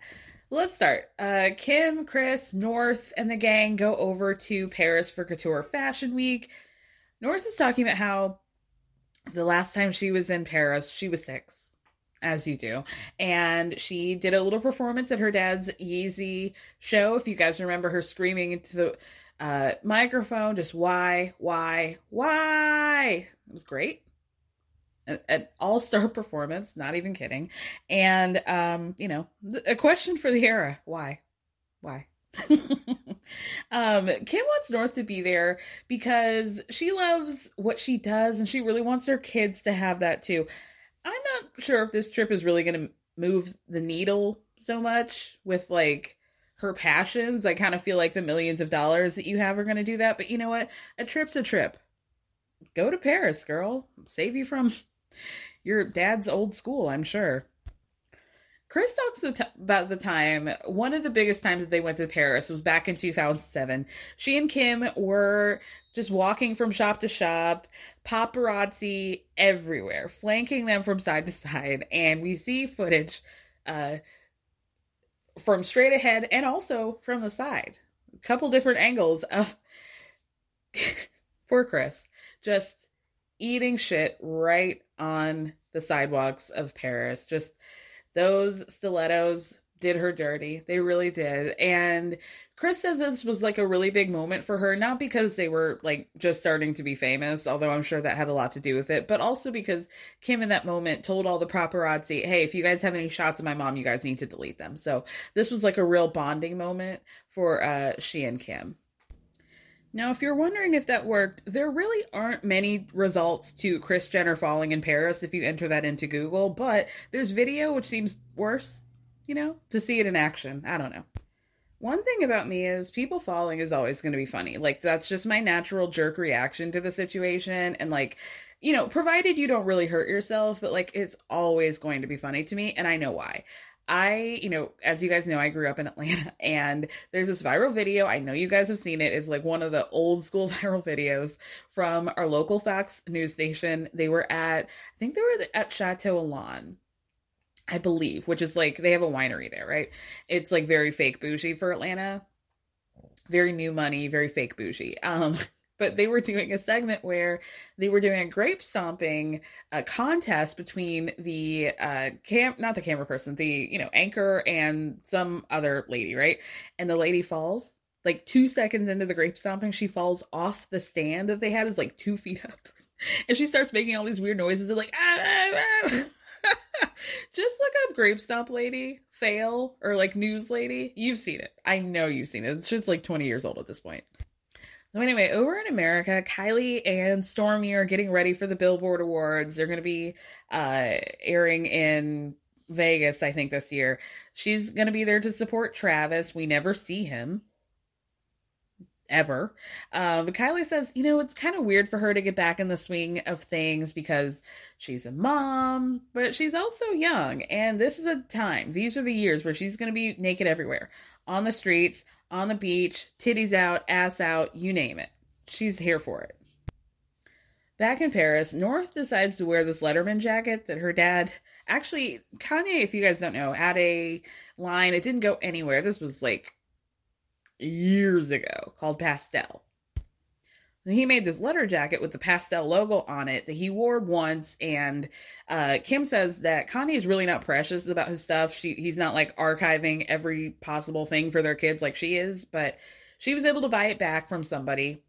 Let's start. Uh, Kim, Kris, North, and the gang go over to Paris for Couture Fashion Week. North is talking about how the last time she was in Paris, she was six, as you do. And she did a little performance at her dad's Yeezy show. If you guys remember her screaming into the uh, microphone, just why, why, why? It was great. An, all star performance, not even kidding. And, um, you know, a question for the era why? Why? um, Kim wants North to be there because she loves what she does and she really wants her kids to have that too. I'm not sure if this trip is really going to move the needle so much with like her passions. I kind of feel like the millions of dollars that you have are going to do that. But you know what? A trip's a trip. go to Paris, girl. Save you from your dad's old school, I'm sure. Kris talks about the time, one of the biggest times that they went to Paris was back in 2007. She and Kim were just walking from shop to shop, paparazzi everywhere, flanking them from side to side. And we see footage uh, from straight ahead and also from the side. A couple different angles of poor Kris just eating shit right on the sidewalks of Paris. Just those stilettos did her dirty. They really did. And Kris says this was like a really big moment for her, not because they were like just starting to be famous, although I'm sure that had a lot to do with it, but also because Kim in that moment told all the paparazzi, hey, if you guys have any shots of my mom, you guys need to delete them. So this was like a real bonding moment for uh, she and Kim. Now, if you're wondering if that worked, there really aren't many results to Kris Jenner falling in Paris if you enter that into Google, but there's video which seems worse, you know, to see it in action. I don't know. One thing about me is people falling is always going to be funny. Like, that's just my natural jerk reaction to the situation. And, like, you know, provided you don't really hurt yourself, but like, it's always going to be funny to me. And I know why. I, you know, as you guys know, I grew up in Atlanta and there's this viral video. I know you guys have seen it. It's like one of the old school viral videos from our local Fox news station. They were at, I think they were at Chateau Elan. I believe, which is like they have a winery there, right? It's like very fake bougie for Atlanta. Very new money, very fake bougie. Um but they were doing a segment where they were doing a grape stomping uh, contest between the uh cam not the camera person the you know anchor and some other lady right? And the lady falls like two seconds into the grape stomping she falls off the stand that they had is like two feet up. And she starts making all these weird noises and like ah, ah, ah. just look up grape stomp lady fail or like news lady. You've seen it. I know you've seen it. It's just like 20 years old at this point so anyway, over in America, Kylie and Stormi are getting ready for the Billboard Awards. They're going to be uh, airing in Vegas, I think, this year. She's going to be there to support Travis. We never see him ever. Um, but Kylie says, you know, it's kind of weird for her to get back in the swing of things because she's a mom, but she's also young. And this is a time, these are the years where she's going to be naked everywhere on the streets, on the beach, titties out, ass out, you name it. She's here for it. Back in Paris, North decides to wear this Letterman jacket that her dad actually, Kanye, if you guys don't know, had a line, it didn't go anywhere. This was like years ago called Pastelle. He made this letter jacket with the Pastelle logo on it that he wore once, and uh, Kim says that Kanye is really not precious about his stuff. She he's not like archiving every possible thing for their kids like she is, but she was able to buy it back from somebody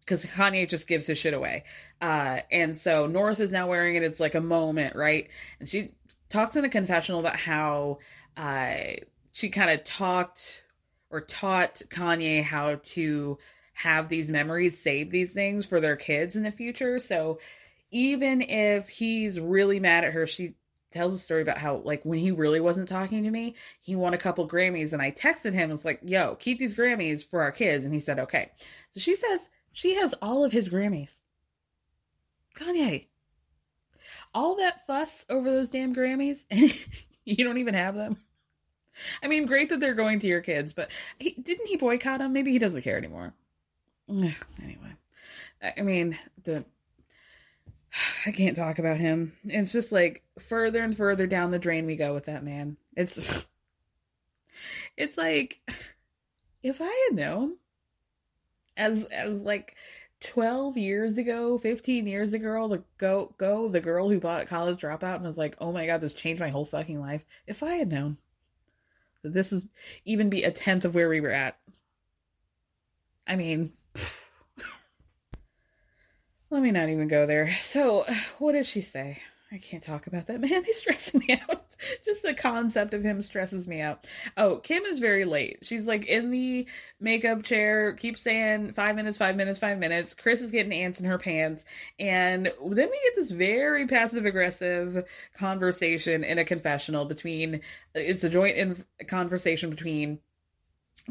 because Kanye just gives his shit away. Uh, and so North is now wearing it. It's like a moment, right? And she talks in the confessional about how uh, she kind of talked or taught Kanye how to have these memories, save these things for their kids in the future. So even if he's really mad at her, she tells a story about how like when he really wasn't talking to me, he won a couple Grammys and I texted him, it's like, yo, keep these Grammys for our kids. And he said, okay. So she says she has all of his Grammys. Kanye. All that fuss over those damn Grammys and you don't even have them. I mean, great that they're going to your kids, but he, didn't he boycott them? Maybe he doesn't care anymore. Anyway, I mean, the I can't talk about him. It's just like further and further down the drain we go with that man. It's it's like if I had known as as like 12 years ago, 15 years ago, the go go the girl who bought college dropout and was like, "Oh my god, this changed my whole fucking life." If I had known that this is even be a tenth of where we were at. I mean, let me not even go there. So, what did she say? I can't talk about that man. He's stressing me out. Just the concept of him stresses me out. Oh, Kim is very late. She's like in the makeup chair, keeps saying five minutes, five minutes, five minutes. Kris is getting ants in her pants. And then we get this very passive aggressive conversation in a confessional between, it's a joint in- conversation between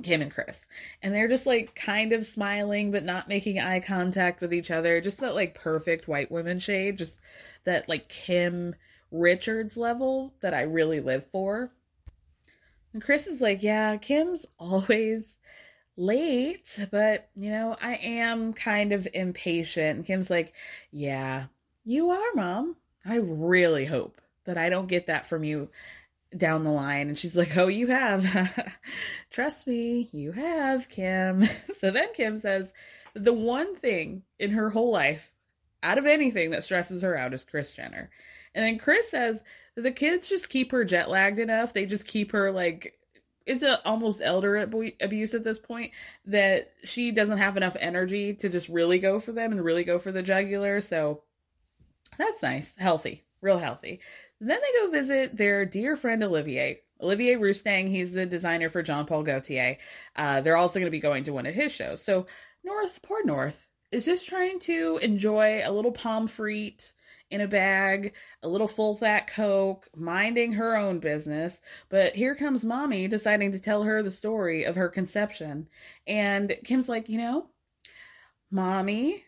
Kim and Kris. And they're just like kind of smiling, but not making eye contact with each other. Just that like perfect white woman shade, just that like Kim Richards level that I really live for. And Kris is like, Yeah, Kim's always late, but you know, I am kind of impatient. And Kim's like, Yeah, you are, mom. I really hope that I don't get that from you down the line. And she's like, Oh, you have. Trust me, you have, Kim. so then Kim says, The one thing in her whole life, out of anything that stresses her out, is Kris Jenner. And then Kris says, The kids just keep her jet lagged enough. They just keep her like, it's a almost elder abuse at this point that she doesn't have enough energy to just really go for them and really go for the jugular. So that's nice, healthy, real healthy. Then they go visit their dear friend Olivier. Olivier Rousteing, he's the designer for Jean Paul Gaultier. Uh, they're also going to be going to one of his shows. So North, poor North, is just trying to enjoy a little pomme frite in a bag, a little full fat Coke, minding her own business. But here comes mommy deciding to tell her the story of her conception. And Kim's like, you know, mommy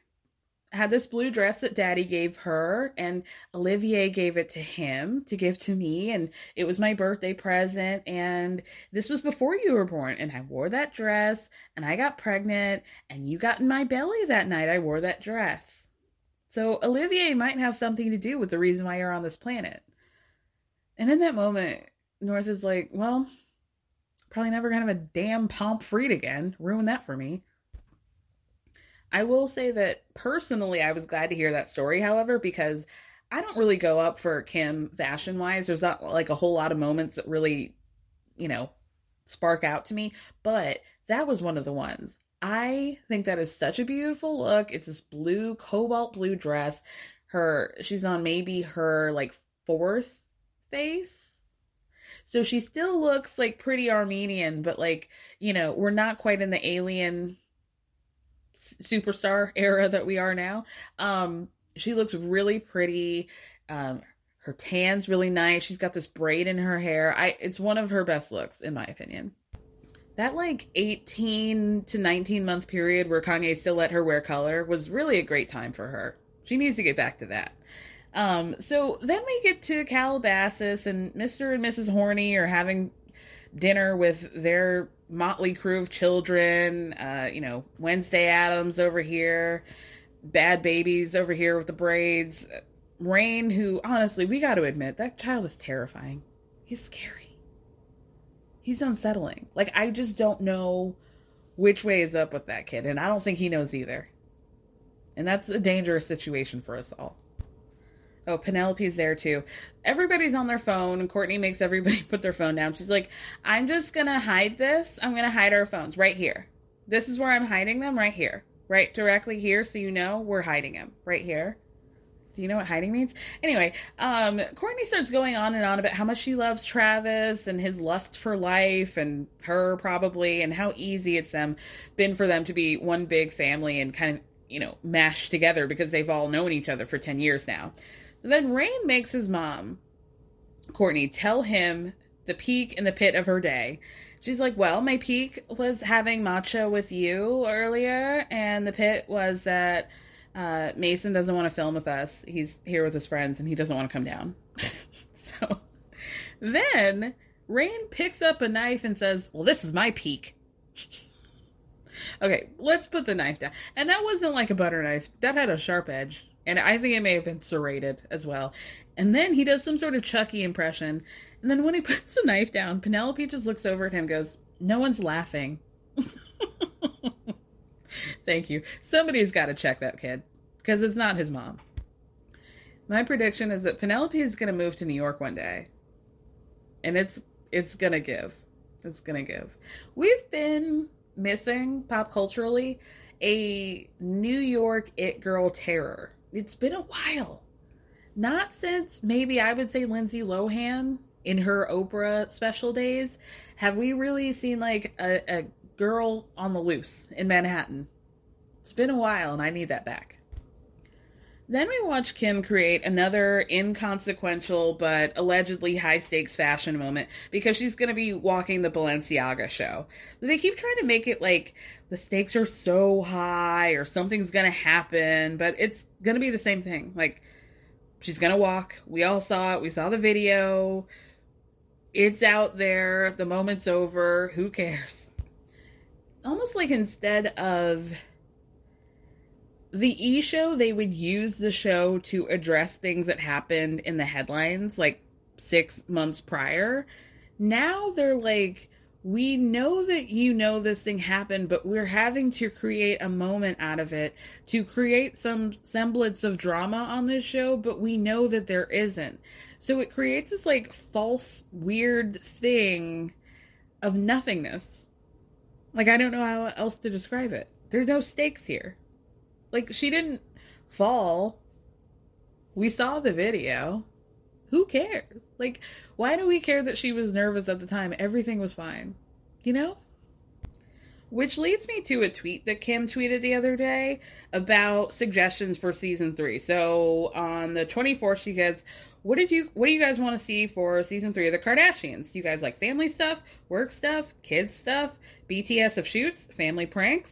had this blue dress that daddy gave her and Olivier gave it to him to give to me and it was my birthday present and this was before you were born and I wore that dress and I got pregnant and you got in my belly that night I wore that dress. So Olivier might have something to do with the reason why you're on this planet. And in that moment North is like, well, probably never gonna have a damn pomme frite again. Ruin that for me. I will say that personally, I was glad to hear that story, however, because I don't really go up for Kim fashion wise. There's not like a whole lot of moments that really, you know, spark out to me, but that was one of the ones. I think that is such a beautiful look. It's this blue, cobalt blue dress. Her, she's on maybe her like fourth face. So she still looks like pretty Armenian, but like, you know, we're not quite in the alien superstar era that we are now. Um, she looks really pretty. Um, her tan's really nice. She's got this braid in her hair. I it's one of her best looks in my opinion. That like 18 to 19 month period where Kanye still let her wear color was really a great time for her. She needs to get back to that. Um, so then we get to Calabasas and Mr. and Mrs. Horny are having dinner with their motley crew of children. Uh, you know, Wednesday Addams over here, Bad Babies over here with the braids. Reign, who honestly, we got to admit, that child is terrifying. He's scary. He's unsettling. Like, I just don't know which way is up with that kid, and I don't think he knows either. And that's a dangerous situation for us all. Oh, Penelope's there too. Everybody's on their phone, and Kourtney makes everybody put their phone down. She's like, I'm just gonna hide this. I'm gonna hide our phones right here. This is where I'm hiding them, right here. Right directly here, so you know we're hiding them. Right here. Do you know what hiding means? Anyway, um, Kourtney starts going on and on about how much she loves Travis and his lust for life and her probably and how easy it's them been for them to be one big family and kind of, you know, mashed together because they've all known each other for 10 years now. Then Reign makes his mom, Kourtney, tell him the peak and the pit of her day. She's like, Well, my peak was having matcha with you earlier, and the pit was that uh, Mason doesn't want to film with us. He's here with his friends and he doesn't want to come down. so then Reign picks up a knife and says, Well, this is my peak. okay, let's put the knife down. And that wasn't like a butter knife, that had a sharp edge. And I think it may have been serrated as well. And then he does some sort of Chucky impression. And then when he puts the knife down, Penelope just looks over at him goes, No one's laughing. Thank you. Somebody's got to check that kid because it's not his mom. My prediction is that Penelope is going to move to New York one day. And it's it's going to give. It's going to give. We've been missing pop culturally a New York it girl terror it's been a while. Not since maybe I would say Lindsay Lohan in her Oprah special days have we really seen like a, a girl on the loose in Manhattan. It's been a while and I need that back. Then we watch Kim create another inconsequential but allegedly high stakes fashion moment because she's going to be walking the Balenciaga show. They keep trying to make it like the stakes are so high or something's going to happen, but it's going to be the same thing. Like, she's going to walk. We all saw it. We saw the video. It's out there. The moment's over. Who cares? Almost like instead of the E show, they would use the show to address things that happened in the headlines like six months prior. Now they're like, we know that you know this thing happened, but we're having to create a moment out of it to create some semblance of drama on this show, but we know that there isn't. So it creates this like false, weird thing of nothingness. Like, I don't know how else to describe it. There's no stakes here. Like, she didn't fall. We saw the video. Who cares? Like, why do we care that she was nervous at the time? Everything was fine. You know? Which leads me to a tweet that Kim tweeted the other day about suggestions for season three. So on the 24th, she says, What did you what do you guys want to see for season three of the Kardashians? Do you guys like family stuff, work stuff, kids stuff, BTS of shoots, family pranks?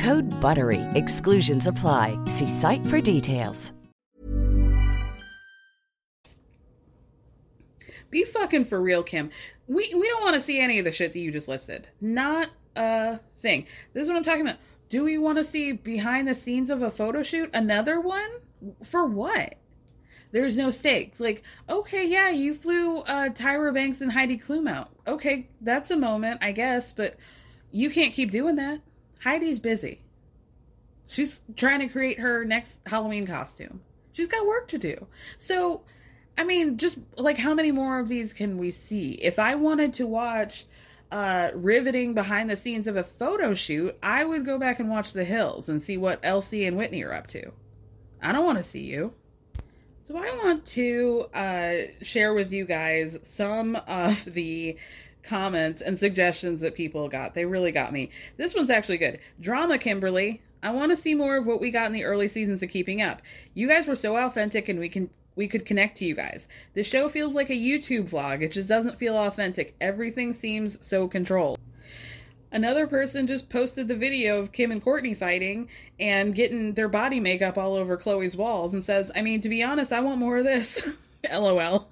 Code BUTTERY. Exclusions apply. See site for details. Be fucking for real, Kim. We we don't want to see any of the shit that you just listed. Not a thing. This is what I'm talking about. Do we want to see behind the scenes of a photo shoot? Another one? For what? There's no stakes. Like, okay, yeah, you flew uh, Tyra Banks and Heidi Klum out. Okay, that's a moment, I guess, but you can't keep doing that. Heidi's busy. She's trying to create her next Halloween costume. She's got work to do. So, I mean, just like how many more of these can we see? If I wanted to watch uh, riveting behind the scenes of a photo shoot, I would go back and watch The Hills and see what LC and Whitney are up to. I don't want to see you. So I want to uh, share with you guys some of the comments and suggestions that people got. They really got me. This one's actually good. Drama Kimberly. I want to see more of what we got in the early seasons of Keeping Up. You guys were so authentic and we can we could connect to you guys. The show feels like a YouTube vlog. It just doesn't feel authentic. Everything seems so controlled. Another person just posted the video of Kim and Kourtney fighting and getting their body makeup all over Khloé's walls and says, I mean, to be honest, I want more of this. LOL.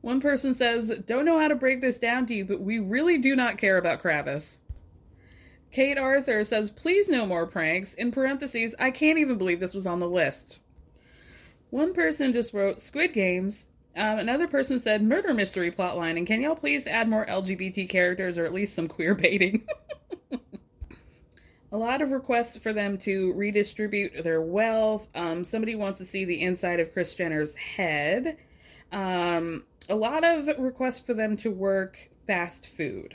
One person says, Don't know how to break this down to you, but we really do not care about Kravis. Kate Aurthur says, Please no more pranks. In parentheses, I can't even believe this was on the list. One person just wrote Squid Games. Um, another person said murder mystery plotline, and can y'all please add more LGBT characters or at least some queer baiting? a lot of requests for them to redistribute their wealth. Um, somebody wants to see the inside of Kris Jenner's head. Um, a lot of requests for them to work fast food.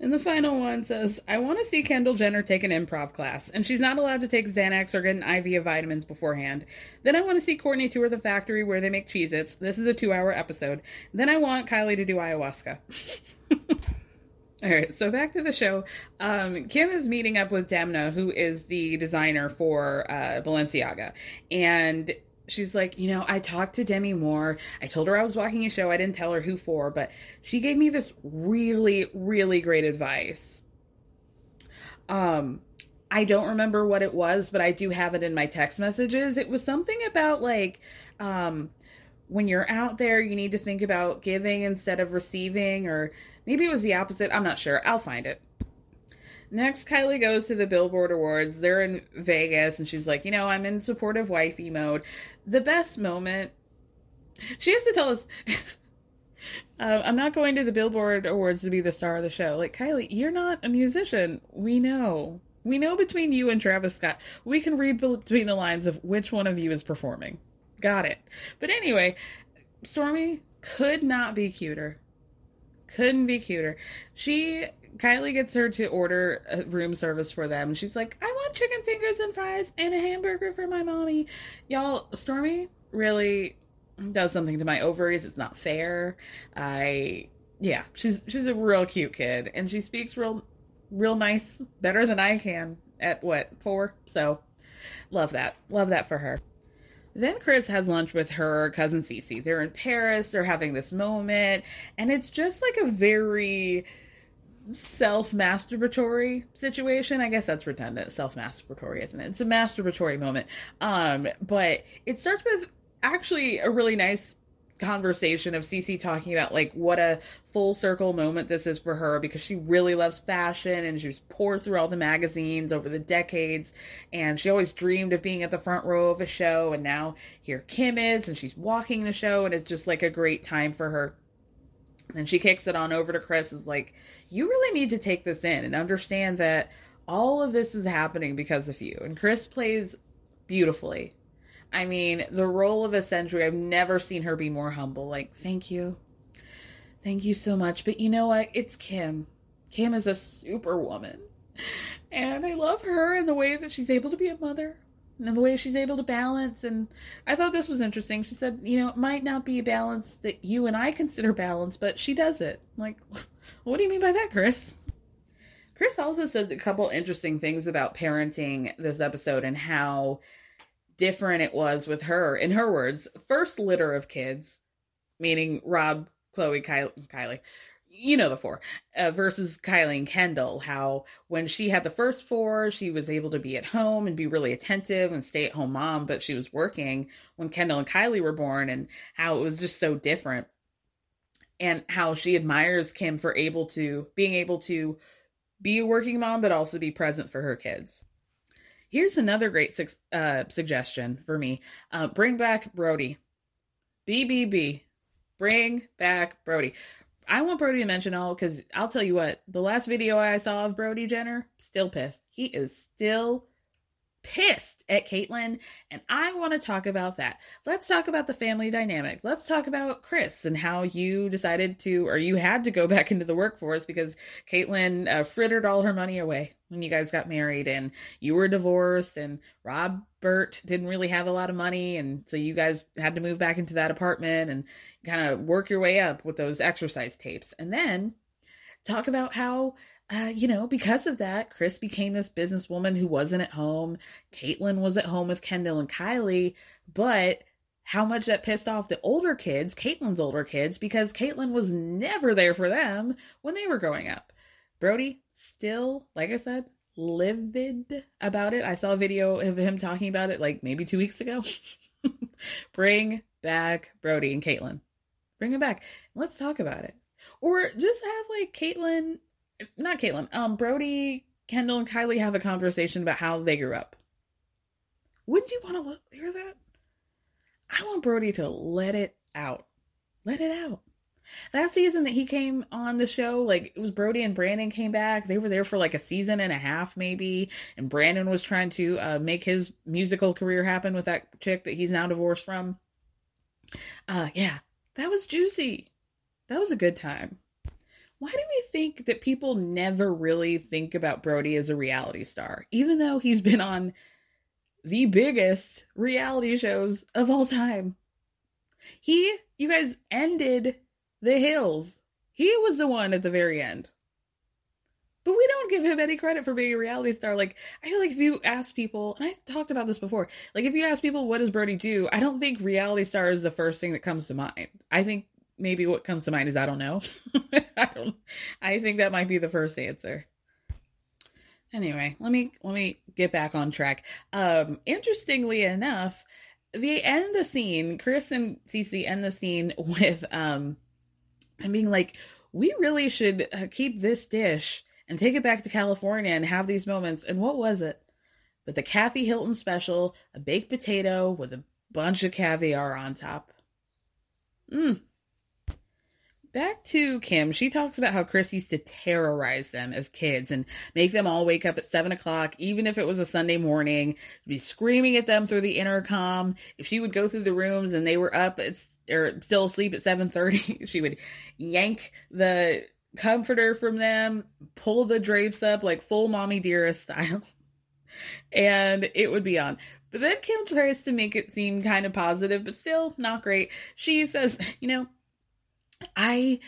And the final one says, I want to see Kendall Jenner take an improv class, and she's not allowed to take Xanax or get an IV of vitamins beforehand. Then I want to see Kourtney tour the factory where they make Cheez Its. This is a two hour episode. Then I want Kylie to do ayahuasca. All right, so back to the show. Um, Kim is meeting up with Demna, who is the designer for uh, Balenciaga. And she's like, you know, I talked to Demi Moore. I told her I was walking a show. I didn't tell her who for, but she gave me this really, really great advice. Um, I don't remember what it was, but I do have it in my text messages. It was something about like, um, when you're out there, you need to think about giving instead of receiving, or maybe it was the opposite. I'm not sure. I'll find it. Next, Kylie goes to the Billboard Awards. They're in Vegas, and she's like, you know, I'm in supportive wifey mode. The best moment, she has to tell us, uh, I'm not going to the Billboard Awards to be the star of the show. Like, Kylie, you're not a musician. We know. We know between you and Travis Scott, we can read between the lines of which one of you is performing. Got it. But anyway, Stormi could not be cuter. Couldn't be cuter. She Kylie gets her to order a room service for them. She's like, I want chicken fingers and fries and a hamburger for my mommy. Y'all, Stormi really does something to my ovaries. It's not fair. I yeah, she's she's a real cute kid and she speaks real real nice, better than I can at what, four? So love that. Love that for her. Then Kris has lunch with her cousin Cece. They're in Paris, they're having this moment, and it's just like a very self masturbatory situation. I guess that's redundant. Self masturbatory, isn't it? It's a masturbatory moment. Um, but it starts with actually a really nice conversation of Cece talking about like what a full circle moment this is for her because she really loves fashion and she's poured through all the magazines over the decades and she always dreamed of being at the front row of a show and now here Kim is and she's walking the show and it's just like a great time for her and she kicks it on over to Kris, is like, You really need to take this in and understand that all of this is happening because of you. And Kris plays beautifully. I mean, the role of a century, I've never seen her be more humble. Like, thank you. Thank you so much. But you know what? It's Kim. Kim is a superwoman. And I love her and the way that she's able to be a mother and the way she's able to balance. And I thought this was interesting. She said, you know, it might not be a balance that you and I consider balance, but she does it. I'm like, what do you mean by that, Kris Kris also said a couple interesting things about parenting this episode and how different it was with her. In her words, first litter of kids, meaning Rob, Khloé Kylie, Kylie you know the four uh, versus Kylie and Kendall. How when she had the first four, she was able to be at home and be really attentive and stay at home mom, but she was working when Kendall and Kylie were born, and how it was just so different. And how she admires Kim for able to being able to be a working mom, but also be present for her kids. Here's another great su- uh, suggestion for me: uh, bring back Brody. BBB. Bring back Brody. I want Brody to mention all because I'll tell you what, the last video I saw of Brody Jenner, still pissed. He is still pissed at Caitlyn, and I want to talk about that. Let's talk about the family dynamic. Let's talk about Kris and how you decided to, or you had to go back into the workforce because Caitlyn uh, frittered all her money away when you guys got married, and you were divorced, and Robert didn't really have a lot of money, and so you guys had to move back into that apartment and kind of work your way up with those exercise tapes, and then talk about how uh, you know, because of that, Kris became this businesswoman who wasn't at home. Caitlyn was at home with Kendall and Kylie, but how much that pissed off the older kids, Caitlyn's older kids, because Caitlyn was never there for them when they were growing up. Brody still, like I said, livid about it. I saw a video of him talking about it like maybe two weeks ago. Bring back Brody and Caitlyn. Bring him back. Let's talk about it. Or just have like Caitlyn not Caitlyn, um, Brody, Kendall, and Kylie have a conversation about how they grew up. Wouldn't you want to hear that? I want Brody to let it out. Let it out. That season that he came on the show, like it was Brody and Brandon came back. They were there for like a season and a half, maybe. And Brandon was trying to uh, make his musical career happen with that chick that he's now divorced from. Uh, yeah, that was juicy. That was a good time why do we think that people never really think about Brody as a reality star, even though he's been on the biggest reality shows of all time? He, you guys ended The Hills. He was the one at the very end. But we don't give him any credit for being a reality star. Like, I feel like if you ask people, and I talked about this before, like if you ask people what does Brody do, I don't think reality star is the first thing that comes to mind. I think maybe what comes to mind is I don't know. I don't I think that might be the first answer. Anyway, let me let me get back on track. Um, interestingly enough, they end the scene. Kris and Cece end the scene with um, and being like, "We really should uh, keep this dish and take it back to California and have these moments." And what was it? But the Kathy Hilton special, a baked potato with a bunch of caviar on top. Mmm, Back to Kim, she talks about how Kris used to terrorize them as kids and make them all wake up at seven o'clock, even if it was a Sunday morning, be screaming at them through the intercom. If she would go through the rooms and they were up it's or still asleep at seven thirty, she would yank the comforter from them, pull the drapes up like full mommy dearest style, and it would be on. But then Kim tries to make it seem kind of positive, but still not great. She says, you know, I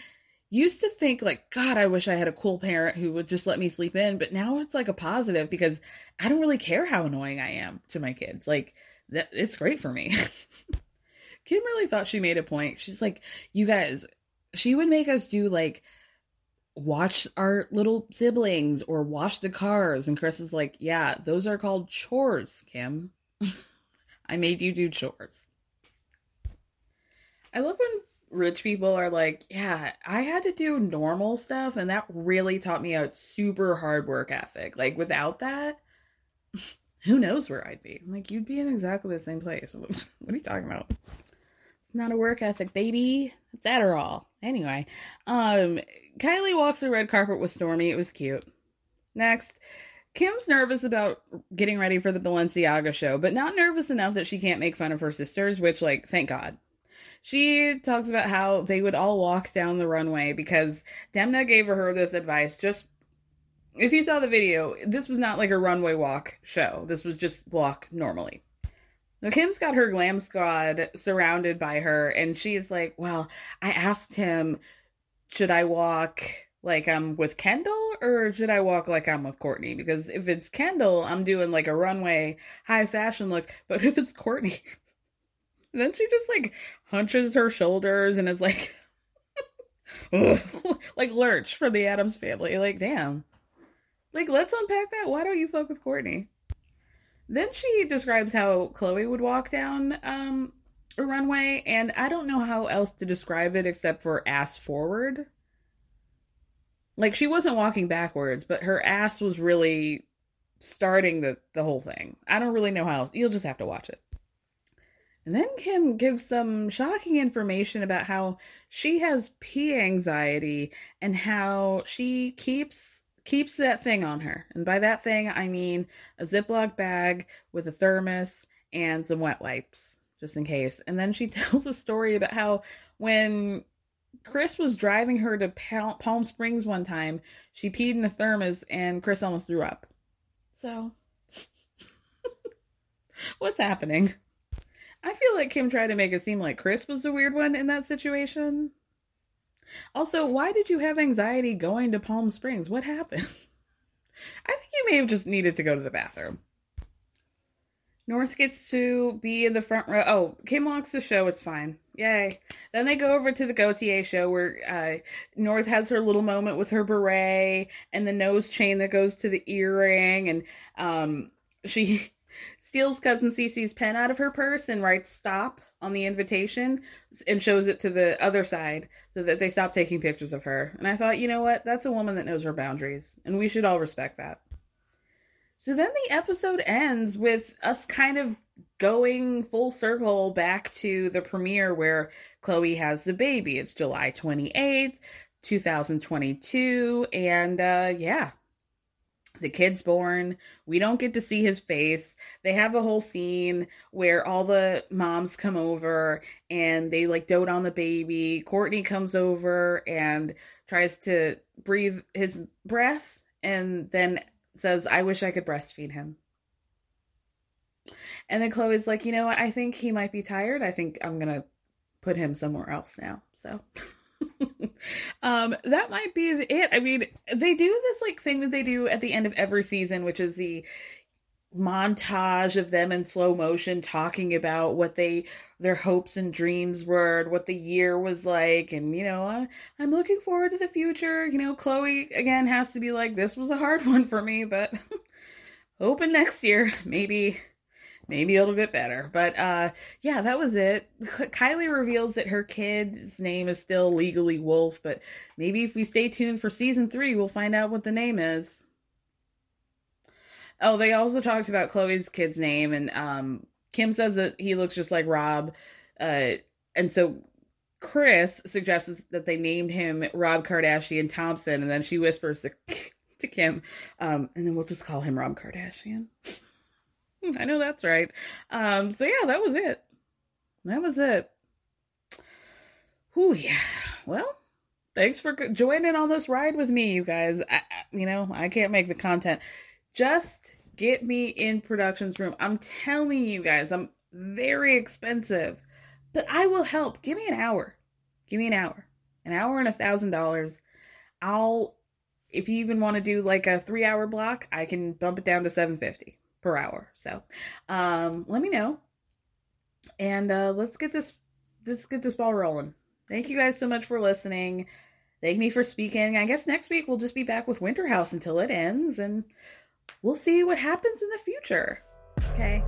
used to think like god i wish i had a cool parent who would just let me sleep in but now it's like a positive because i don't really care how annoying i am to my kids. Like that it's great for me. Kim really thought she made a point. She's like you guys she would make us do like watch our little siblings or wash the cars and Kris is like yeah those are called chores kim. I made you do chores. I love when rich people are like, yeah, I had to do normal stuff, and that really taught me a super hard work ethic. Like, without that, who knows where I'd be? I'm like, you'd be in exactly the same place. what are you talking about? It's not a work ethic, baby. It's Adderall. Anyway, um, Kylie walks the red carpet with Stormi. It was cute. Next, Kim's nervous about getting ready for the Balenciaga show, but not nervous enough that she can't make fun of her sisters, which, like, thank God. She talks about how they would all walk down the runway because Demna gave her this advice. Just if you saw the video, this was not like a runway walk show. This was just walk normally. Now, Kim's got her glam squad surrounded by her, and she's like, Well, I asked him, should I walk like I'm with Kendall or should I walk like I'm with Kourtney? Because if it's Kendall, I'm doing like a runway high fashion look. But if it's Then she just like hunches her shoulders and is like, like lurch for the Addams family. Like, damn. Like, let's unpack that. Why don't you fuck with Kourtney? Then she describes how Khloé would walk down um, a runway, and I don't know how else to describe it except for ass forward. Like she wasn't walking backwards, but her ass was really starting the the whole thing. I don't really know how else. You'll just have to watch it. And then Kim gives some shocking information about how she has pee anxiety and how she keeps keeps that thing on her. And by that thing I mean a Ziploc bag with a thermos and some wet wipes just in case. And then she tells a story about how when Kris was driving her to Palm Springs one time, she peed in the thermos and Kris almost threw up. So what's happening? I feel like Kim tried to make it seem like Kris was the weird one in that situation. Also, why did you have anxiety going to Palm Springs? What happened? I think you may have just needed to go to the bathroom. North gets to be in the front row. Oh, Kim walks the show. It's fine. Yay. Then they go over to the Gaultier show where uh, North has her little moment with her beret and the nose chain that goes to the earring. And um, she steals cousin Cece's pen out of her purse and writes stop on the invitation and shows it to the other side so that they stop taking pictures of her. And I thought, you know what? That's a woman that knows her boundaries, and we should all respect that. So then the episode ends with us kind of going full circle back to the premiere where Khloé has the baby. It's July 28th, 2022. And uh, yeah, the kid's born. We don't get to see his face. They have a whole scene where all the moms come over and they like dote on the baby. Kourtney comes over and tries to breathe his breath and then says, I wish I could breastfeed him. And then Khloé's like, you know what? I think he might be tired. I think I'm going to put him somewhere else now. So. um, that might be it. I mean, they do this like thing that they do at the end of every season, which is the montage of them in slow motion talking about what they their hopes and dreams were what the year was like. And you know uh, i'm looking forward to the future. You know Khloé again has to be like this was a hard one for me but hoping next year maybe maybe it'll get better. But uh yeah that was it. Kylie reveals that her kid's name is still legally wolf but maybe if we stay tuned for season three we'll find out what the name is. Oh, they also talked about Khloé's kid's name, and um, Kim says that he looks just like Rob, uh, and so Kris suggests that they named him Rob Kardashian Thompson, and then she whispers to, to Kim, um, and then we'll just call him Rob Kardashian. I know that's right. Um, so yeah, that was it. That was it. Whew, yeah. Well, thanks for joining on this ride with me, you guys. I, you know, I can't make the content. Just get me in production's room. I'm telling you guys, I'm very expensive, but I will help. Give me an hour. Give me an hour. An hour and a thousand dollars. I'll if you even want to do like a three hour block, I can bump it down to 750 per hour. So um let me know. And uh let's get this let's get this ball rolling. Thank you guys so much for listening. Thank me for speaking. I guess next week we'll just be back with Winter House until it ends and we'll see what happens in the future. Okay.